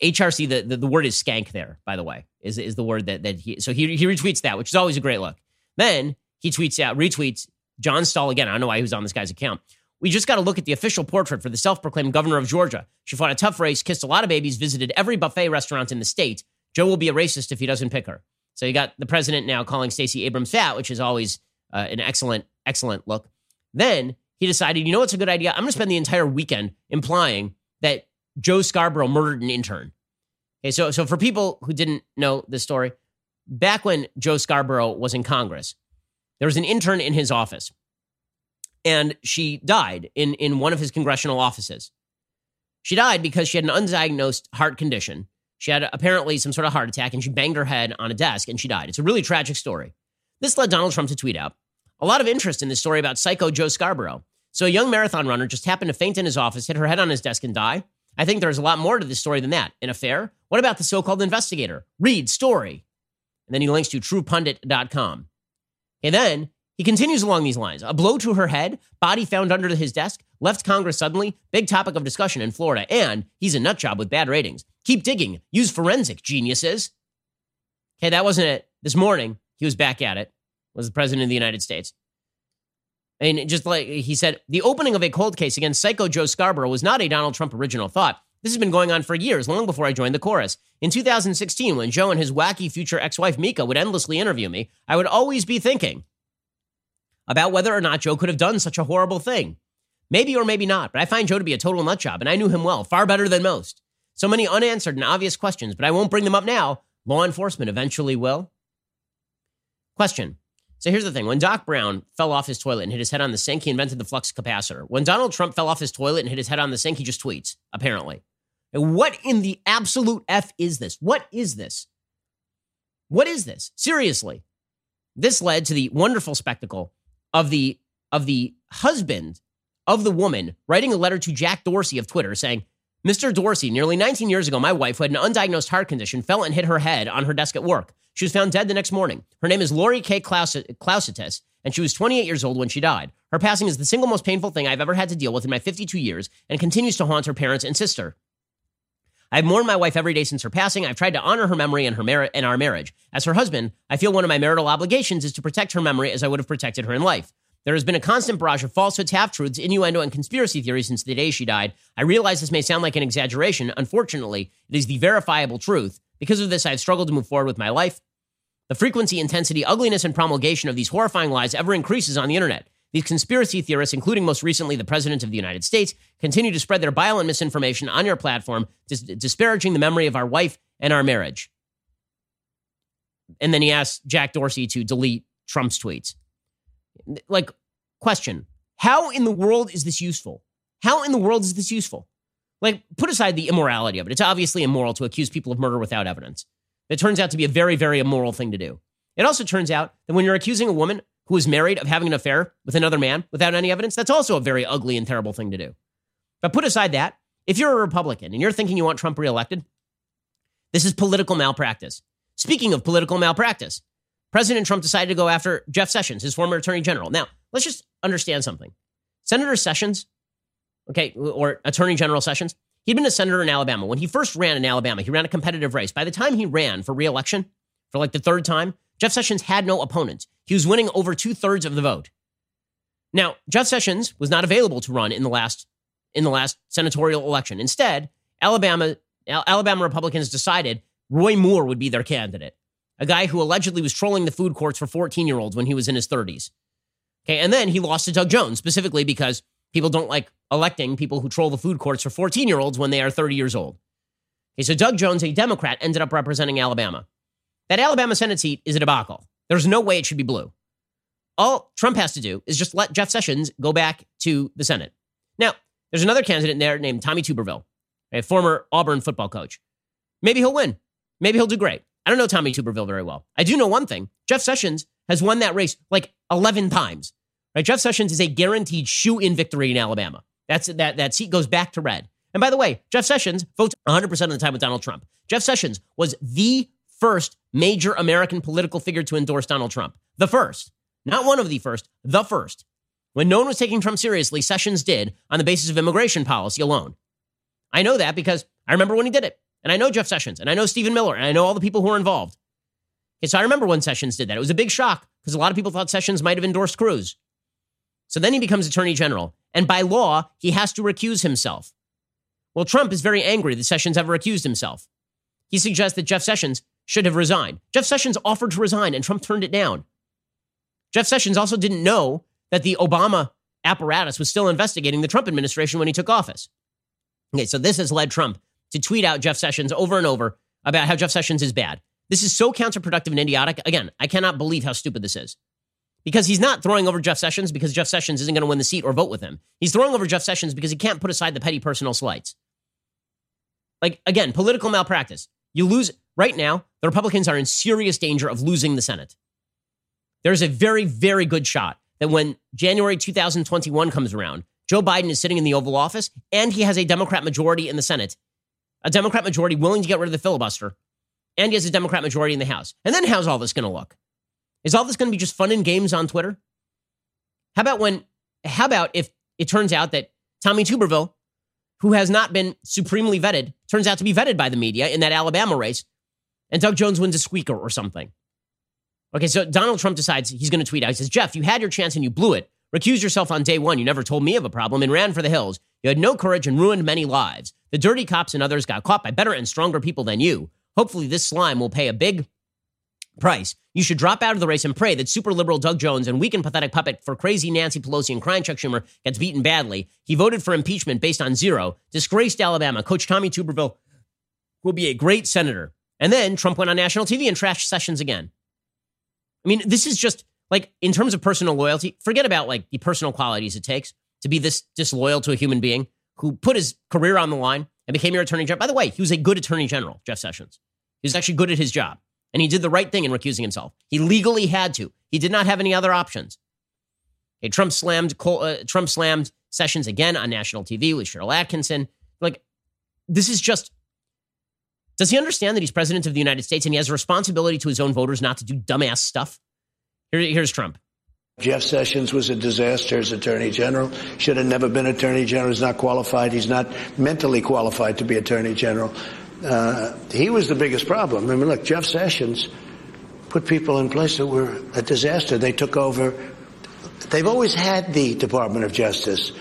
S1: HRC, the, the, the, word is skank there, by the way, is, is the word that, that he, so he, he retweets that, which is always a great look. Then he tweets out, retweets John Stahl again. I don't know why he was on this guy's account we just got to look at the official portrait for the self proclaimed governor of Georgia. She fought a tough race, kissed a lot of babies, visited every buffet restaurant in the state. Joe will be a racist if he doesn't pick her. So you got the president now calling Stacey Abrams fat, which is always uh, an excellent, excellent look. Then he decided, you know what's a good idea? I'm going to spend the entire weekend implying that Joe Scarborough murdered an intern. Okay, so, so for people who didn't know this story, back when Joe Scarborough was in Congress, there was an intern in his office and she died in, in one of his congressional offices. She died because she had an undiagnosed heart condition. She had apparently some sort of heart attack and she banged her head on a desk and she died. It's a really tragic story. This led Donald Trump to tweet out a lot of interest in this story about psycho Joe Scarborough. So, a young marathon runner just happened to faint in his office, hit her head on his desk, and die. I think there's a lot more to this story than that. An affair? What about the so called investigator? Read story. And then he links to truepundit.com. And then he continues along these lines a blow to her head, body found under his desk, left Congress suddenly, big topic of discussion in Florida, and he's a nut job with bad ratings. Keep digging, use forensic geniuses. Okay, that wasn't it. This morning, he was back at it, was the president of the United States. And just like he said, the opening of a cold case against Psycho Joe Scarborough was not a Donald Trump original thought. This has been going on for years, long before I joined the chorus. In 2016, when Joe and his wacky future ex wife Mika would endlessly interview me, I would always be thinking, about whether or not Joe could have done such a horrible thing. Maybe or maybe not, but I find Joe to be a total nutjob, and I knew him well, far better than most. So many unanswered and obvious questions, but I won't bring them up now. Law enforcement eventually will. Question. So here's the thing. When Doc Brown fell off his toilet and hit his head on the sink, he invented the flux capacitor. When Donald Trump fell off his toilet and hit his head on the sink, he just tweets, apparently. What in the absolute F is this? What is this? What is this? Seriously. This led to the wonderful spectacle of the of the husband of the woman writing a letter to Jack Dorsey of Twitter saying, Mr. Dorsey, nearly 19 years ago, my wife, who had an undiagnosed heart condition, fell and hit her head on her desk at work. She was found dead the next morning. Her name is Lori K. Klausutis, and she was 28 years old when she died. Her passing is the single most painful thing I've ever had to deal with in my 52 years and continues to haunt her parents and sister. I've mourned my wife every day since her passing. I've tried to honor her memory and her merit and our marriage. As her husband, I feel one of my marital obligations is to protect her memory as I would have protected her in life. There has been a constant barrage of falsehoods, half truths, innuendo, and conspiracy theories since the day she died. I realize this may sound like an exaggeration. Unfortunately, it is the verifiable truth. Because of this, I have struggled to move forward with my life. The frequency, intensity, ugliness, and promulgation of these horrifying lies ever increases on the internet. These conspiracy theorists, including most recently the President of the United States, continue to spread their bile and misinformation on your platform, dis- disparaging the memory of our wife and our marriage. And then he asked Jack Dorsey to delete Trump's tweets. Like, question How in the world is this useful? How in the world is this useful? Like, put aside the immorality of it. It's obviously immoral to accuse people of murder without evidence. It turns out to be a very, very immoral thing to do. It also turns out that when you're accusing a woman who is married of having an affair with another man without any evidence, that's also a very ugly and terrible thing to do. But put aside that, if you're a Republican and you're thinking you want Trump reelected, this is political malpractice. Speaking of political malpractice, President Trump decided to go after Jeff Sessions, his former attorney general. Now, let's just understand something. Senator Sessions, okay, or Attorney General Sessions, he'd been a senator in Alabama. When he first ran in Alabama, he ran a competitive race. By the time he ran for reelection, for like the third time, Jeff Sessions had no opponent. He was winning over two thirds of the vote. Now, Jeff Sessions was not available to run in the last in the last senatorial election. Instead, Alabama Alabama Republicans decided Roy Moore would be their candidate, a guy who allegedly was trolling the food courts for 14-year-olds when he was in his 30s. Okay, and then he lost to Doug Jones specifically because people don't like electing people who troll the food courts for 14-year-olds when they are 30 years old. Okay, so Doug Jones, a Democrat, ended up representing Alabama. That Alabama Senate seat is a debacle. There's no way it should be blue. All Trump has to do is just let Jeff Sessions go back to the Senate. Now, there's another candidate in there named Tommy Tuberville, a former Auburn football coach. Maybe he'll win. Maybe he'll do great. I don't know Tommy Tuberville very well. I do know one thing Jeff Sessions has won that race like 11 times. Right? Jeff Sessions is a guaranteed shoe in victory in Alabama. That's, that, that seat goes back to red. And by the way, Jeff Sessions votes 100% of the time with Donald Trump. Jeff Sessions was the first major American political figure to endorse Donald Trump. The first. Not one of the first, the first. When no one was taking Trump seriously, Sessions did on the basis of immigration policy alone. I know that because I remember when he did it. And I know Jeff Sessions, and I know Stephen Miller, and I know all the people who are involved. Okay, so I remember when Sessions did that. It was a big shock because a lot of people thought Sessions might have endorsed Cruz. So then he becomes attorney general. And by law, he has to recuse himself. Well, Trump is very angry that Sessions ever accused himself. He suggests that Jeff Sessions should have resigned. Jeff Sessions offered to resign and Trump turned it down. Jeff Sessions also didn't know that the Obama apparatus was still investigating the Trump administration when he took office. Okay, so this has led Trump to tweet out Jeff Sessions over and over about how Jeff Sessions is bad. This is so counterproductive and idiotic. Again, I cannot believe how stupid this is. Because he's not throwing over Jeff Sessions because Jeff Sessions isn't going to win the seat or vote with him. He's throwing over Jeff Sessions because he can't put aside the petty personal slights. Like, again, political malpractice. You lose right now, the Republicans are in serious danger of losing the Senate. There's a very, very good shot that when January 2021 comes around, Joe Biden is sitting in the Oval Office and he has a Democrat majority in the Senate, a Democrat majority willing to get rid of the filibuster, and he has a Democrat majority in the House. And then how's all this going to look? Is all this going to be just fun and games on Twitter? How about when, how about if it turns out that Tommy Tuberville who has not been supremely vetted, turns out to be vetted by the media in that Alabama race, and Doug Jones wins a squeaker or something. Okay, so Donald Trump decides he's going to tweet out. He says, Jeff, you had your chance and you blew it. Recuse yourself on day one. You never told me of a problem and ran for the hills. You had no courage and ruined many lives. The dirty cops and others got caught by better and stronger people than you. Hopefully, this slime will pay a big Price, you should drop out of the race and pray that super liberal Doug Jones and weak and pathetic puppet for crazy Nancy Pelosi and crying Chuck Schumer gets beaten badly. He voted for impeachment based on zero. Disgraced Alabama. Coach Tommy Tuberville will be a great senator. And then Trump went on national TV and trashed Sessions again. I mean, this is just like in terms of personal loyalty, forget about like the personal qualities it takes to be this disloyal to a human being who put his career on the line and became your attorney general. By the way, he was a good attorney general, Jeff Sessions. He was actually good at his job. And he did the right thing in recusing himself. He legally had to. He did not have any other options. Okay, Trump slammed Col- uh, Trump slammed Sessions again on national TV with Sharyl Attkisson. Like, this is just. Does he understand that he's president of the United States and he has a responsibility to his own voters not to do dumbass stuff? Here, here's Trump.
S11: Jeff Sessions was a disaster as Attorney General. Should have never been Attorney General. He's not qualified. He's not mentally qualified to be Attorney General uh, he was the biggest problem. I mean, look, Jeff Sessions put people in place that were a disaster. They took over. They've always had the Department of Justice,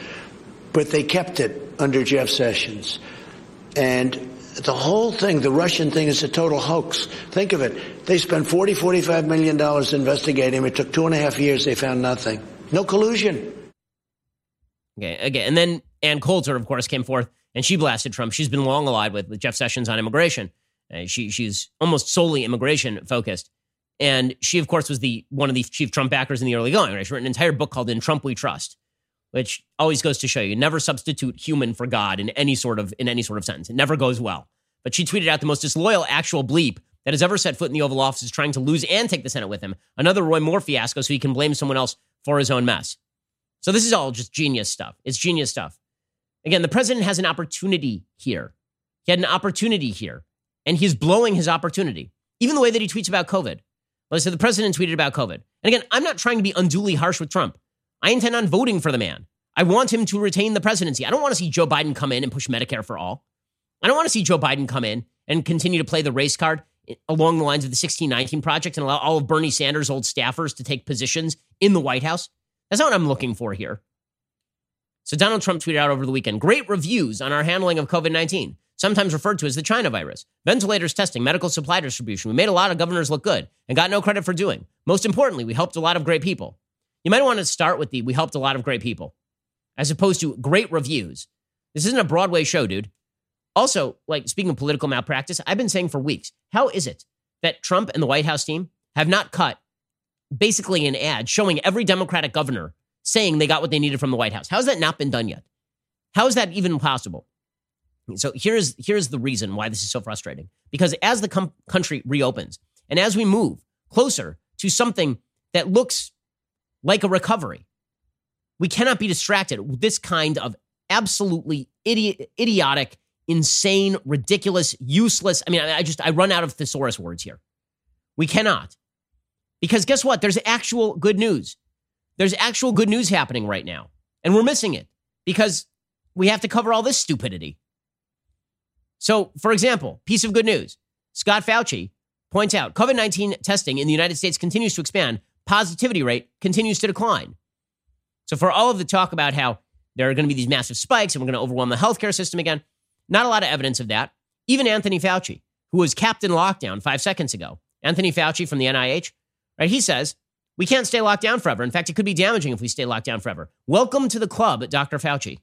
S11: but they kept it under Jeff Sessions. And the whole thing, the Russian thing is a total hoax. Think of it. They spent 40, 45 million dollars investigating It took two and a half years. They found nothing. No collusion.
S1: Okay. Again, and then Ann Coulter, of course, came forth and she blasted Trump. She's been long allied with, with Jeff Sessions on immigration. Uh, she, she's almost solely immigration focused. And she, of course, was the one of the chief Trump backers in the early going. Right? She wrote an entire book called "In Trump We Trust," which always goes to show you never substitute human for God in any sort of in any sort of sentence. It never goes well. But she tweeted out the most disloyal actual bleep that has ever set foot in the Oval Office is trying to lose and take the Senate with him. Another Roy Moore fiasco, so he can blame someone else for his own mess. So this is all just genius stuff. It's genius stuff. Again, the president has an opportunity here. He had an opportunity here, and he's blowing his opportunity. Even the way that he tweets about COVID. Let's say the president tweeted about COVID. And again, I'm not trying to be unduly harsh with Trump. I intend on voting for the man. I want him to retain the presidency. I don't want to see Joe Biden come in and push Medicare for all. I don't want to see Joe Biden come in and continue to play the race card along the lines of the 1619 project and allow all of Bernie Sanders' old staffers to take positions in the White House. That's not what I'm looking for here. So Donald Trump tweeted out over the weekend great reviews on our handling of COVID 19, sometimes referred to as the China virus. Ventilators, testing, medical supply distribution. We made a lot of governors look good and got no credit for doing. Most importantly, we helped a lot of great people. You might want to start with the we helped a lot of great people as opposed to great reviews. This isn't a Broadway show, dude. Also, like speaking of political malpractice, I've been saying for weeks how is it that Trump and the White House team have not cut basically an ad showing every Democratic governor saying they got what they needed from the White House. How has that not been done yet? How is that even possible? So here's here's the reason why this is so frustrating. Because as the com- country reopens and as we move closer to something that looks like a recovery, we cannot be distracted with this kind of absolutely idiot, idiotic, insane, ridiculous, useless. I mean, I just I run out of thesaurus words here. We cannot. Because guess what? There's actual good news. There's actual good news happening right now, and we're missing it because we have to cover all this stupidity. So, for example, piece of good news Scott Fauci points out COVID 19 testing in the United States continues to expand, positivity rate continues to decline. So, for all of the talk about how there are going to be these massive spikes and we're going to overwhelm the healthcare system again, not a lot of evidence of that. Even Anthony Fauci, who was Captain Lockdown five seconds ago, Anthony Fauci from the NIH, right? He says we can't stay locked down forever. In fact, it could be damaging if we stay locked down forever. Welcome to the club, Dr. Fauci.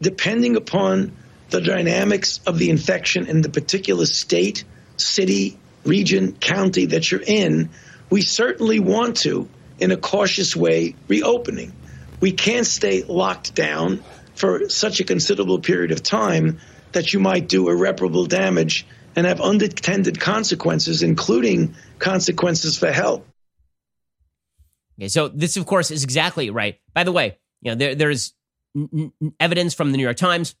S12: Depending upon the dynamics of the infection in the particular state, city, region, county that you're in, we certainly want to, in a cautious way, reopening. We can't stay locked down for such a considerable period of time that you might do irreparable damage and have unintended consequences, including consequences for health.
S1: Okay, so this, of course, is exactly right. By the way, you know there there's n- n- evidence from the New York Times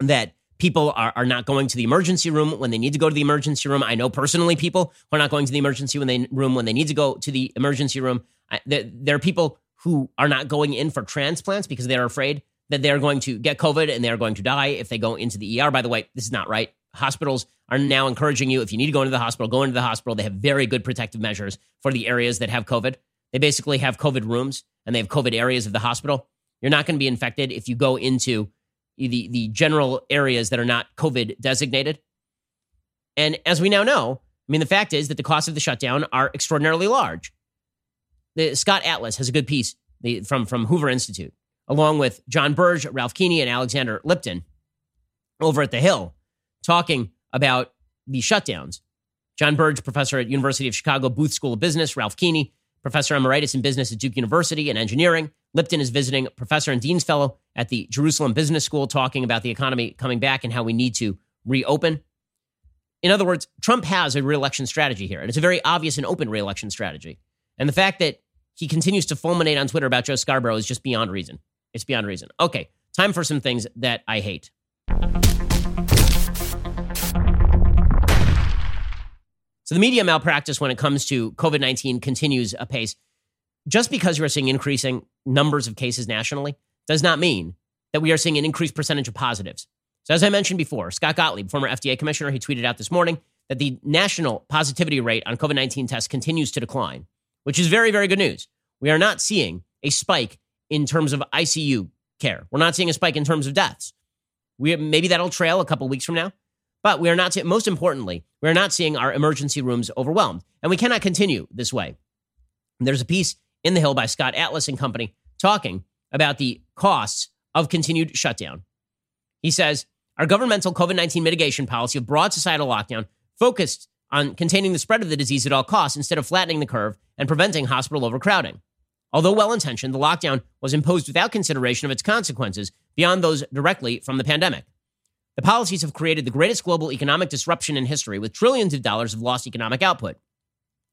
S1: that people are, are not going to the emergency room when they need to go to the emergency room. I know personally people who are not going to the emergency when they, room when they need to go to the emergency room. I, there, there are people who are not going in for transplants because they're afraid that they're going to get COVID and they're going to die if they go into the ER. By the way, this is not right. Hospitals are now encouraging you if you need to go into the hospital, go into the hospital. They have very good protective measures for the areas that have COVID. They basically have COVID rooms and they have COVID areas of the hospital. You're not going to be infected if you go into the, the general areas that are not COVID designated. And as we now know, I mean, the fact is that the costs of the shutdown are extraordinarily large. The, Scott Atlas has a good piece the, from, from Hoover Institute, along with John Birge, Ralph Keeney, and Alexander Lipton over at The Hill, talking about the shutdowns. John Birge, professor at University of Chicago Booth School of Business, Ralph Keeney, professor emeritus in business at Duke University and engineering. Lipton is visiting professor and dean's fellow at the Jerusalem Business School, talking about the economy coming back and how we need to reopen. In other words, Trump has a reelection strategy here, and it's a very obvious and open reelection strategy. And the fact that he continues to fulminate on Twitter about Joe Scarborough is just beyond reason. It's beyond reason. Okay, time for some things that I hate. So the media malpractice when it comes to COVID 19 continues apace. Just because you are seeing increasing numbers of cases nationally does not mean that we are seeing an increased percentage of positives. So, as I mentioned before, Scott Gottlieb, former FDA commissioner, he tweeted out this morning that the national positivity rate on COVID 19 tests continues to decline, which is very, very good news. We are not seeing a spike in terms of ICU care. We're not seeing a spike in terms of deaths. We, maybe that'll trail a couple weeks from now. But we are not, see- most importantly, we are not seeing our emergency rooms overwhelmed. And we cannot continue this way. there's a piece in The Hill by Scott Atlas and Company talking about the costs of continued shutdown. He says, Our governmental COVID 19 mitigation policy of broad societal lockdown focused on containing the spread of the disease at all costs instead of flattening the curve and preventing hospital overcrowding. Although well intentioned, the lockdown was imposed without consideration of its consequences beyond those directly from the pandemic. The policies have created the greatest global economic disruption in history, with trillions of dollars of lost economic output.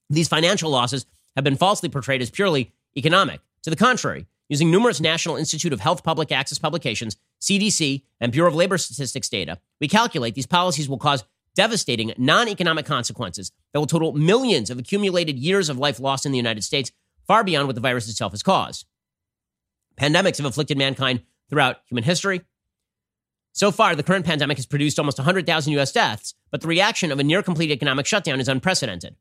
S1: These financial losses have been falsely portrayed as purely economic. To the contrary, using numerous National Institute of Health public access publications, CDC, and Bureau of Labor Statistics data, we calculate these policies will cause devastating non economic consequences that will total millions of accumulated years of life lost in the United States, far beyond what the virus itself has caused. Pandemics have afflicted mankind throughout human history, so far, the current pandemic has produced almost 100,000 US deaths, but the reaction of a near complete economic shutdown is unprecedented.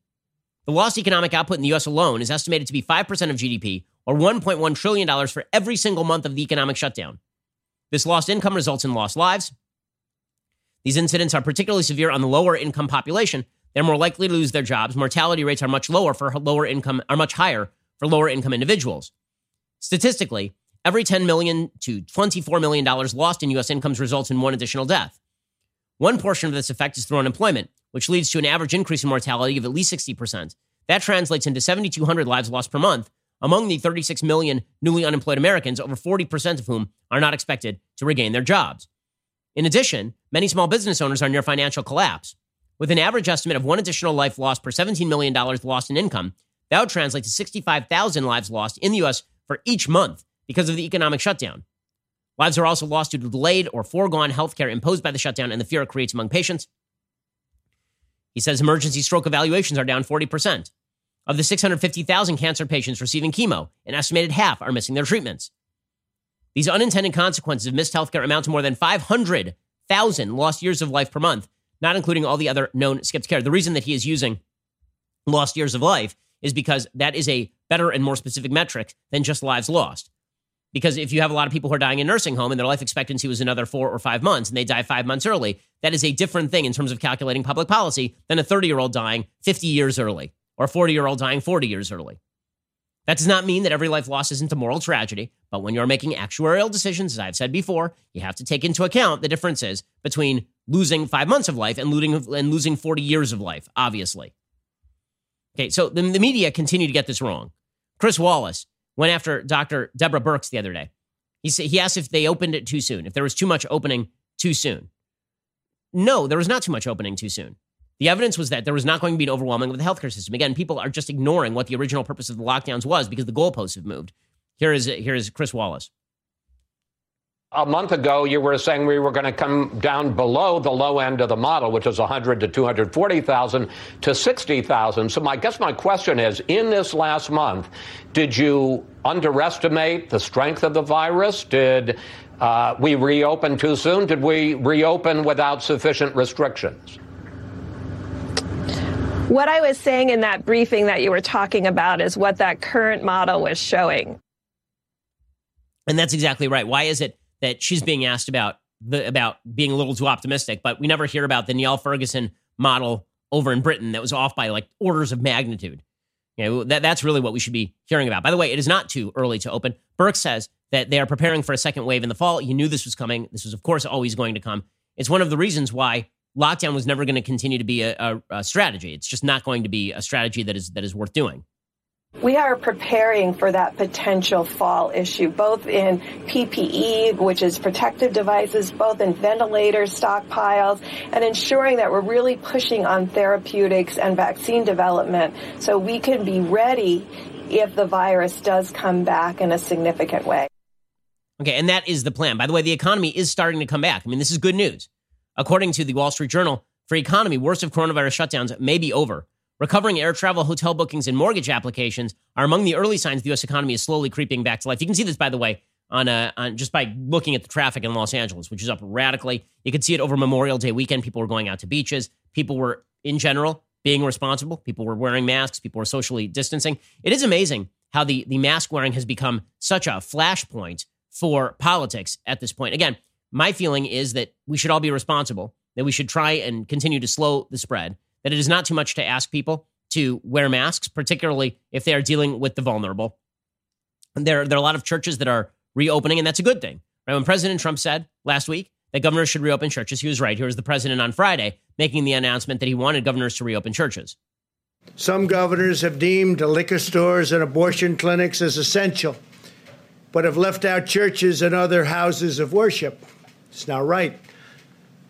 S1: The lost economic output in the US alone is estimated to be 5% of GDP, or $1.1 trillion for every single month of the economic shutdown. This lost income results in lost lives. These incidents are particularly severe on the lower income population. They're more likely to lose their jobs. Mortality rates are much lower for lower income are much higher for lower income individuals. Statistically, Every $10 million to $24 million lost in U.S. incomes results in one additional death. One portion of this effect is through unemployment, which leads to an average increase in mortality of at least 60%. That translates into 7,200 lives lost per month among the 36 million newly unemployed Americans, over 40% of whom are not expected to regain their jobs. In addition, many small business owners are near financial collapse. With an average estimate of one additional life lost per $17 million lost in income, that would translate to 65,000 lives lost in the U.S. for each month because of the economic shutdown. Lives are also lost due to delayed or foregone health care imposed by the shutdown and the fear it creates among patients. He says emergency stroke evaluations are down 40%. Of the 650,000 cancer patients receiving chemo, an estimated half are missing their treatments. These unintended consequences of missed healthcare amount to more than 500,000 lost years of life per month, not including all the other known skipped care. The reason that he is using lost years of life is because that is a better and more specific metric than just lives lost. Because if you have a lot of people who are dying in nursing home and their life expectancy was another four or five months and they die five months early, that is a different thing in terms of calculating public policy than a 30 year old dying 50 years early or a 40 year old dying 40 years early. That does not mean that every life loss isn't a moral tragedy, but when you're making actuarial decisions, as I've said before, you have to take into account the differences between losing five months of life and losing, and losing 40 years of life, obviously. Okay, so the, the media continue to get this wrong. Chris Wallace, went after Dr. Deborah Birx the other day. He said he asked if they opened it too soon, if there was too much opening too soon. No, there was not too much opening too soon. The evidence was that there was not going to be an overwhelming of the healthcare system. Again, people are just ignoring what the original purpose of the lockdowns was because the goalposts have moved. Here is here is Chris Wallace
S13: a month ago, you were saying we were going to come down below the low end of the model, which is 100 to 240,000 to 60,000. So, my I guess my question is: In this last month, did you underestimate the strength of the virus? Did uh, we reopen too soon? Did we reopen without sufficient restrictions?
S14: What I was saying in that briefing that you were talking about is what that current model was showing.
S1: And that's exactly right. Why is it that she's being asked about the, about being a little too optimistic, but we never hear about the Neil Ferguson model over in Britain that was off by like orders of magnitude. You know, that, that's really what we should be hearing about. By the way, it is not too early to open. Burke says that they are preparing for a second wave in the fall. You knew this was coming. This was, of course, always going to come. It's one of the reasons why lockdown was never going to continue to be a, a, a strategy. It's just not going to be a strategy that is that is worth doing.
S14: We are preparing for that potential fall issue, both in PPE, which is protective devices, both in ventilators, stockpiles, and ensuring that we're really pushing on therapeutics and vaccine development so we can be ready if the virus does come back in a significant way.
S1: Okay, and that is the plan. By the way, the economy is starting to come back. I mean, this is good news. According to the Wall Street Journal, for economy, worst of coronavirus shutdowns may be over Recovering air travel, hotel bookings, and mortgage applications are among the early signs the U.S. economy is slowly creeping back to life. You can see this, by the way, on, a, uh, on just by looking at the traffic in Los Angeles, which is up radically. You can see it over Memorial Day weekend. People were going out to beaches. People were, in general, being responsible. People were wearing masks. People were socially distancing. It is amazing how the, the mask wearing has become such a flashpoint for politics at this point. Again, my feeling is that we should all be responsible, that we should try and continue to slow the spread that it is not too much to ask people to wear masks, particularly if they are dealing with the vulnerable. And there, there are a lot of churches that are reopening, and that's a good thing. Right? When President Trump said last week that governors should reopen churches, he was right. Here was the president on Friday making the announcement that he wanted governors to reopen churches.
S15: Some governors have deemed liquor stores and abortion clinics as essential, but have left out churches and other houses of worship. It's not right.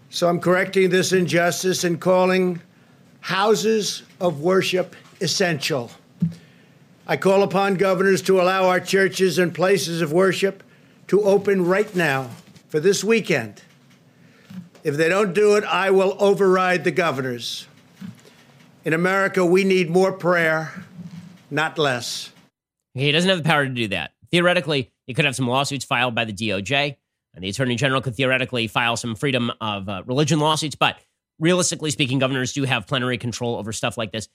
S15: So I'm correcting this injustice and calling houses of worship essential. I call upon governors to allow our churches and places of worship to open right now for this weekend. If they don't do it, I will override the governors. In America, we need more prayer, not less.
S1: he doesn't have the power to do that. Theoretically, he could have some lawsuits filed by the DOJ, and the Attorney General could theoretically file some freedom of uh, religion lawsuits, but realistically speaking, governors do have plenary control over stuff like this.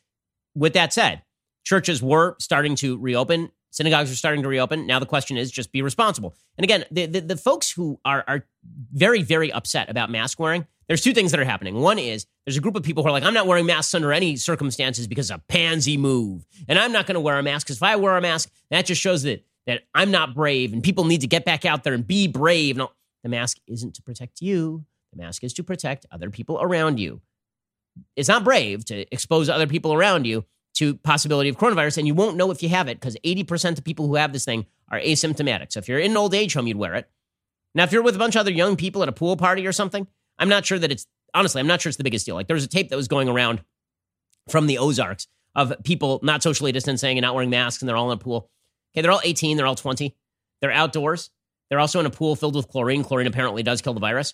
S1: With that said, churches were starting to reopen, synagogues were starting to reopen. Now the question is just be responsible. And again, the, the, the, folks who are, are very, very upset about mask wearing, there's two things that are happening. One is there's a group of people who are like, I'm not wearing masks under any circumstances because a pansy move. And I'm not going to wear a mask because if I wear a mask, that just shows that, that I'm not brave and people need to get back out there and be brave. No, the mask isn't to protect you. The mask is to protect other people around you. It's not brave to expose other people around you to possibility of coronavirus, and you won't know if you have it because 80% of people who have this thing are asymptomatic. So if you're in an old age home, you'd wear it. Now, if you're with a bunch of other young people at a pool party or something, I'm not sure that it's honestly, I'm not sure it's the biggest deal. Like there was a tape that was going around from the Ozarks of people not socially distancing and not wearing masks, and they're all in a pool. Okay, they're all 18, they're all 20, they're outdoors, they're also in a pool filled with chlorine. Chlorine apparently does kill the virus.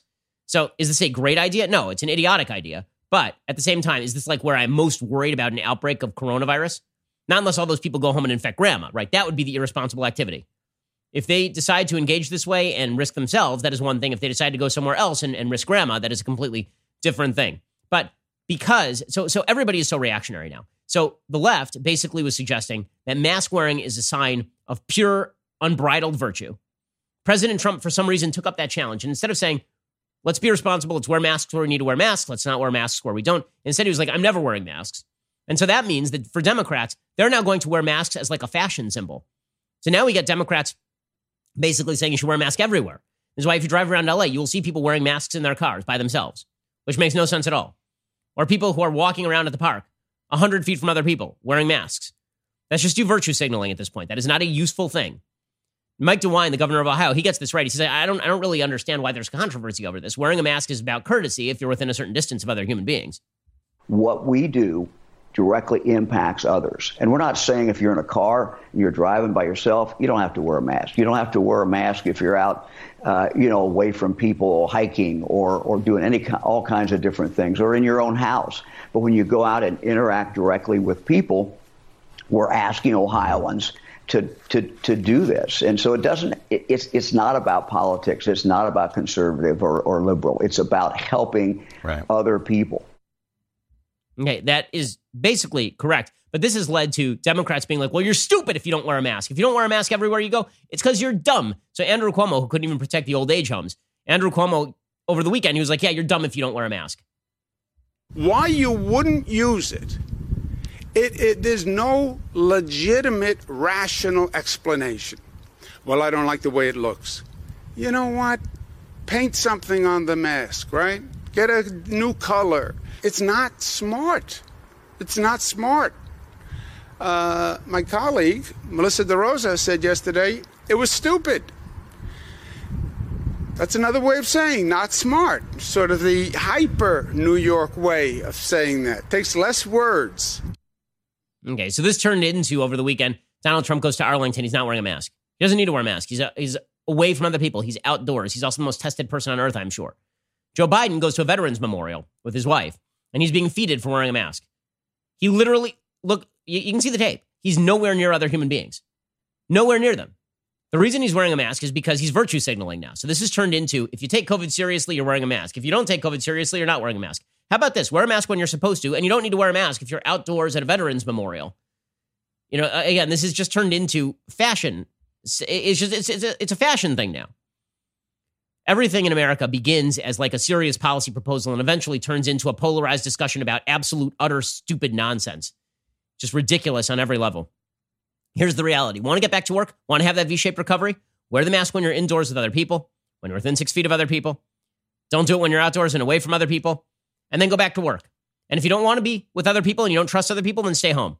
S1: So is this a great idea? No, it's an idiotic idea. But at the same time, is this like where I'm most worried about an outbreak of coronavirus? Not unless all those people go home and infect grandma, right? That would be the irresponsible activity. If they decide to engage this way and risk themselves, that is one thing. If they decide to go somewhere else and, and risk grandma, that is a completely different thing. But because so so everybody is so reactionary now. So the left basically was suggesting that mask wearing is a sign of pure unbridled virtue. President Trump, for some reason, took up that challenge. And instead of saying, Let's be responsible. Let's wear masks where we need to wear masks. Let's not wear masks where we don't. Instead, he was like, I'm never wearing masks. And so that means that for Democrats, they're now going to wear masks as like a fashion symbol. So now we get Democrats basically saying you should wear a mask everywhere. This is why if you drive around LA, you will see people wearing masks in their cars by themselves, which makes no sense at all. Or people who are walking around at the park, 100 feet from other people, wearing masks. That's just you virtue signaling at this point. That is not a useful thing. Mike DeWine, the governor of Ohio, he gets this right. He says, I don't, I don't really understand why there's controversy over this. Wearing a mask is about courtesy if you're within a certain distance of other human beings.
S16: What we do directly impacts others. And we're not saying if you're in a car and you're driving by yourself, you don't have to wear a mask. You don't have to wear a mask if you're out, uh, you know, away from people, hiking, or or doing any all kinds of different things, or in your own house. But when you go out and interact directly with people, we're asking Ohioans to to to do this. And so it doesn't. It, it's it's not about politics. It's not about conservative or, or liberal. It's about helping right. other people. Okay, that is basically correct. But this has led to Democrats being like, well, you're stupid if you don't wear a mask. If you don't wear a mask everywhere you go, it's because you're dumb. So Andrew Cuomo, who couldn't even protect the old age homes, Andrew Cuomo over the weekend, he was like, yeah, you're dumb if you don't wear a mask. Why you wouldn't use it it, it, there's no legitimate, rational explanation. Well, I don't like the way it looks. You know what? Paint something on the mask, right? Get a new color. It's not smart. It's not smart. Uh, my colleague, Melissa DeRosa, said yesterday it was stupid. That's another way of saying not smart, sort of the hyper New York way of saying that. It takes less words. Okay, so this turned into over the weekend. Donald Trump goes to Arlington. He's not wearing a mask. He doesn't need to wear a mask. He's, a, uh, he's away from other people. He's outdoors. He's also the most tested person on earth, I'm sure. Joe Biden goes to a veterans memorial with his wife, and he's being feted for wearing a mask. He literally, look, you, you can see the tape. He's nowhere near other human beings, nowhere near them. The reason he's wearing a mask is because he's virtue signaling now. So this has turned into if you take COVID seriously, you're wearing a mask. If you don't take COVID seriously, you're not wearing a mask. How about this? Wear a mask when you're supposed to, and you don't need to wear a mask if you're outdoors at a veterans memorial. You know, again, this has just turned into fashion. It's just it's it's a, it's a fashion thing now. Everything in America begins as like a serious policy proposal and eventually turns into a polarized discussion about absolute utter stupid nonsense. Just ridiculous on every level. Here's the reality. Want to get back to work? Want to have that V-shaped recovery? Wear the mask when you're indoors with other people, when you're within 6 feet of other people. Don't do it when you're outdoors and away from other people and then go back to work. And if you don't want to be with other people and you don't trust other people, then stay home.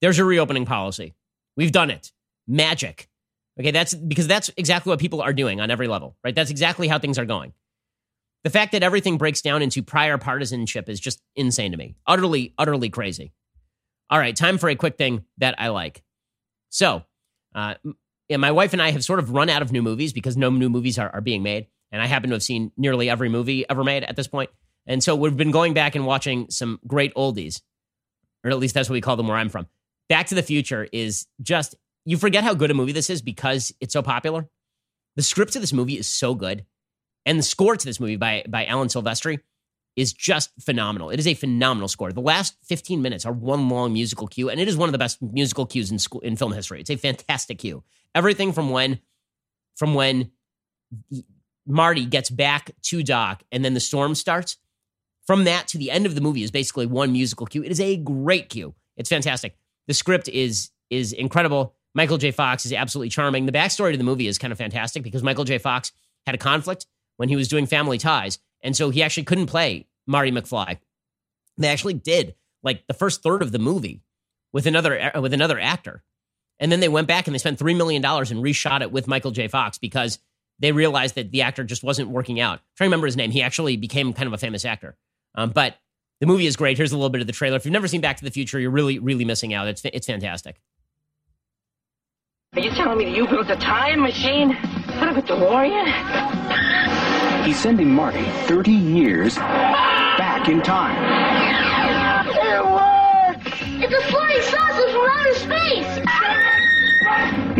S16: There's your reopening policy. We've done it. Magic. Okay, that's because that's exactly what people are doing on every level, right? That's exactly how things are going. The fact that everything breaks down into prior partisanship is just insane to me. Utterly, utterly crazy. All right, time for a quick thing that I like. So, uh, yeah, my wife and I have sort of run out of new movies because no new movies are, are being made. And I happen to have seen nearly every movie ever made at this point. And so we've been going back and watching some great oldies, or at least that's what we call them where I'm from. Back to the Future is just, you forget how good a movie this is because it's so popular. The script to this movie is so good. And the score to this movie by, by Alan Silvestri is just phenomenal. It is a phenomenal score. The last 15 minutes are one long musical cue, and it is one of the best musical cues in school, in film history. It's a fantastic cue. Everything from when from when Marty gets back to Doc and then the storm starts from that to the end of the movie is basically one musical cue. It is a great cue. It's fantastic. The script is is incredible. Michael J. Fox is absolutely charming. The backstory to the movie is kind of fantastic because Michael J. Fox had a conflict when he was doing Family Ties, and so he actually couldn't play Marty McFly. They actually did like the first third of the movie with another uh, with another actor, and then they went back and they spent three million dollars and reshot it with Michael J. Fox because they realized that the actor just wasn't working out. I'm trying to remember his name, he actually became kind of a famous actor. Um, but the movie is great. Here's a little bit of the trailer. If you've never seen Back to the Future, you're really, really missing out. It's, it's fantastic. Are you telling me you built a time machine out of a DeLorean? He's sending Marty 30 years back in time. It works. It's a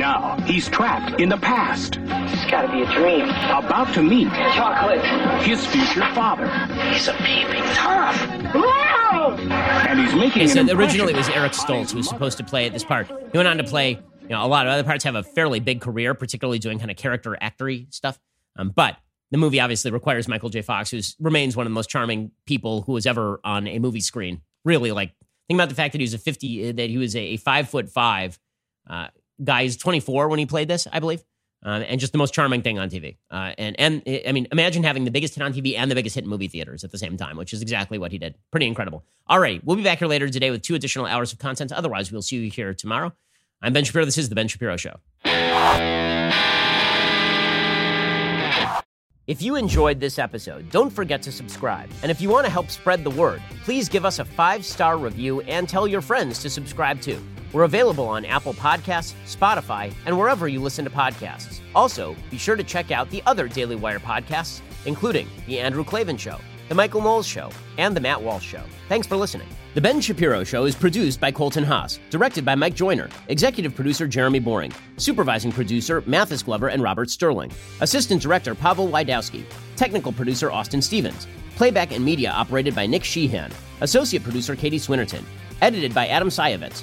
S16: Now he's trapped in the past. It's gotta be a dream. About to meet chocolate. His future father. He's a peeping tom. Wow! And he's making. Okay, so originally it was Eric Stoltz who was supposed to play this part. He went on to play. You know, a lot of other parts have a fairly big career, particularly doing kind of character actory stuff. Um, but the movie obviously requires Michael J. Fox, who remains one of the most charming people who was ever on a movie screen. Really, like think about the fact that he was a fifty, that he was a, a five foot five, uh, guys 24 when he played this, I believe. Uh, and just the most charming thing on TV. Uh, and and I mean, imagine having the biggest hit on TV and the biggest hit in movie theaters at the same time, which is exactly what he did. Pretty incredible. All right, we'll be back here later today with two additional hours of content. Otherwise, we'll see you here tomorrow. I'm Ben Shapiro. This is the Ben Shapiro Show. If you enjoyed this episode, don't forget to subscribe. And if you want to help spread the word, please give us a five star review and tell your friends to subscribe too. We're available on Apple Podcasts, Spotify, and wherever you listen to podcasts. Also, be sure to check out the other Daily Wire podcasts, including The Andrew Klavan Show, The Michael Knowles Show, and The Matt Walsh Show. Thanks for listening. The Ben Shapiro Show is produced by Colton Haas, directed by Mike Joyner, executive producer Jeremy Boring, supervising producer Mathis Glover and Robert Sterling, assistant director Pavel Wydowski, technical producer Austin Stevens, playback and media operated by Nick Sheehan, associate producer Katie Swinnerton, edited by Adam Sayevitz,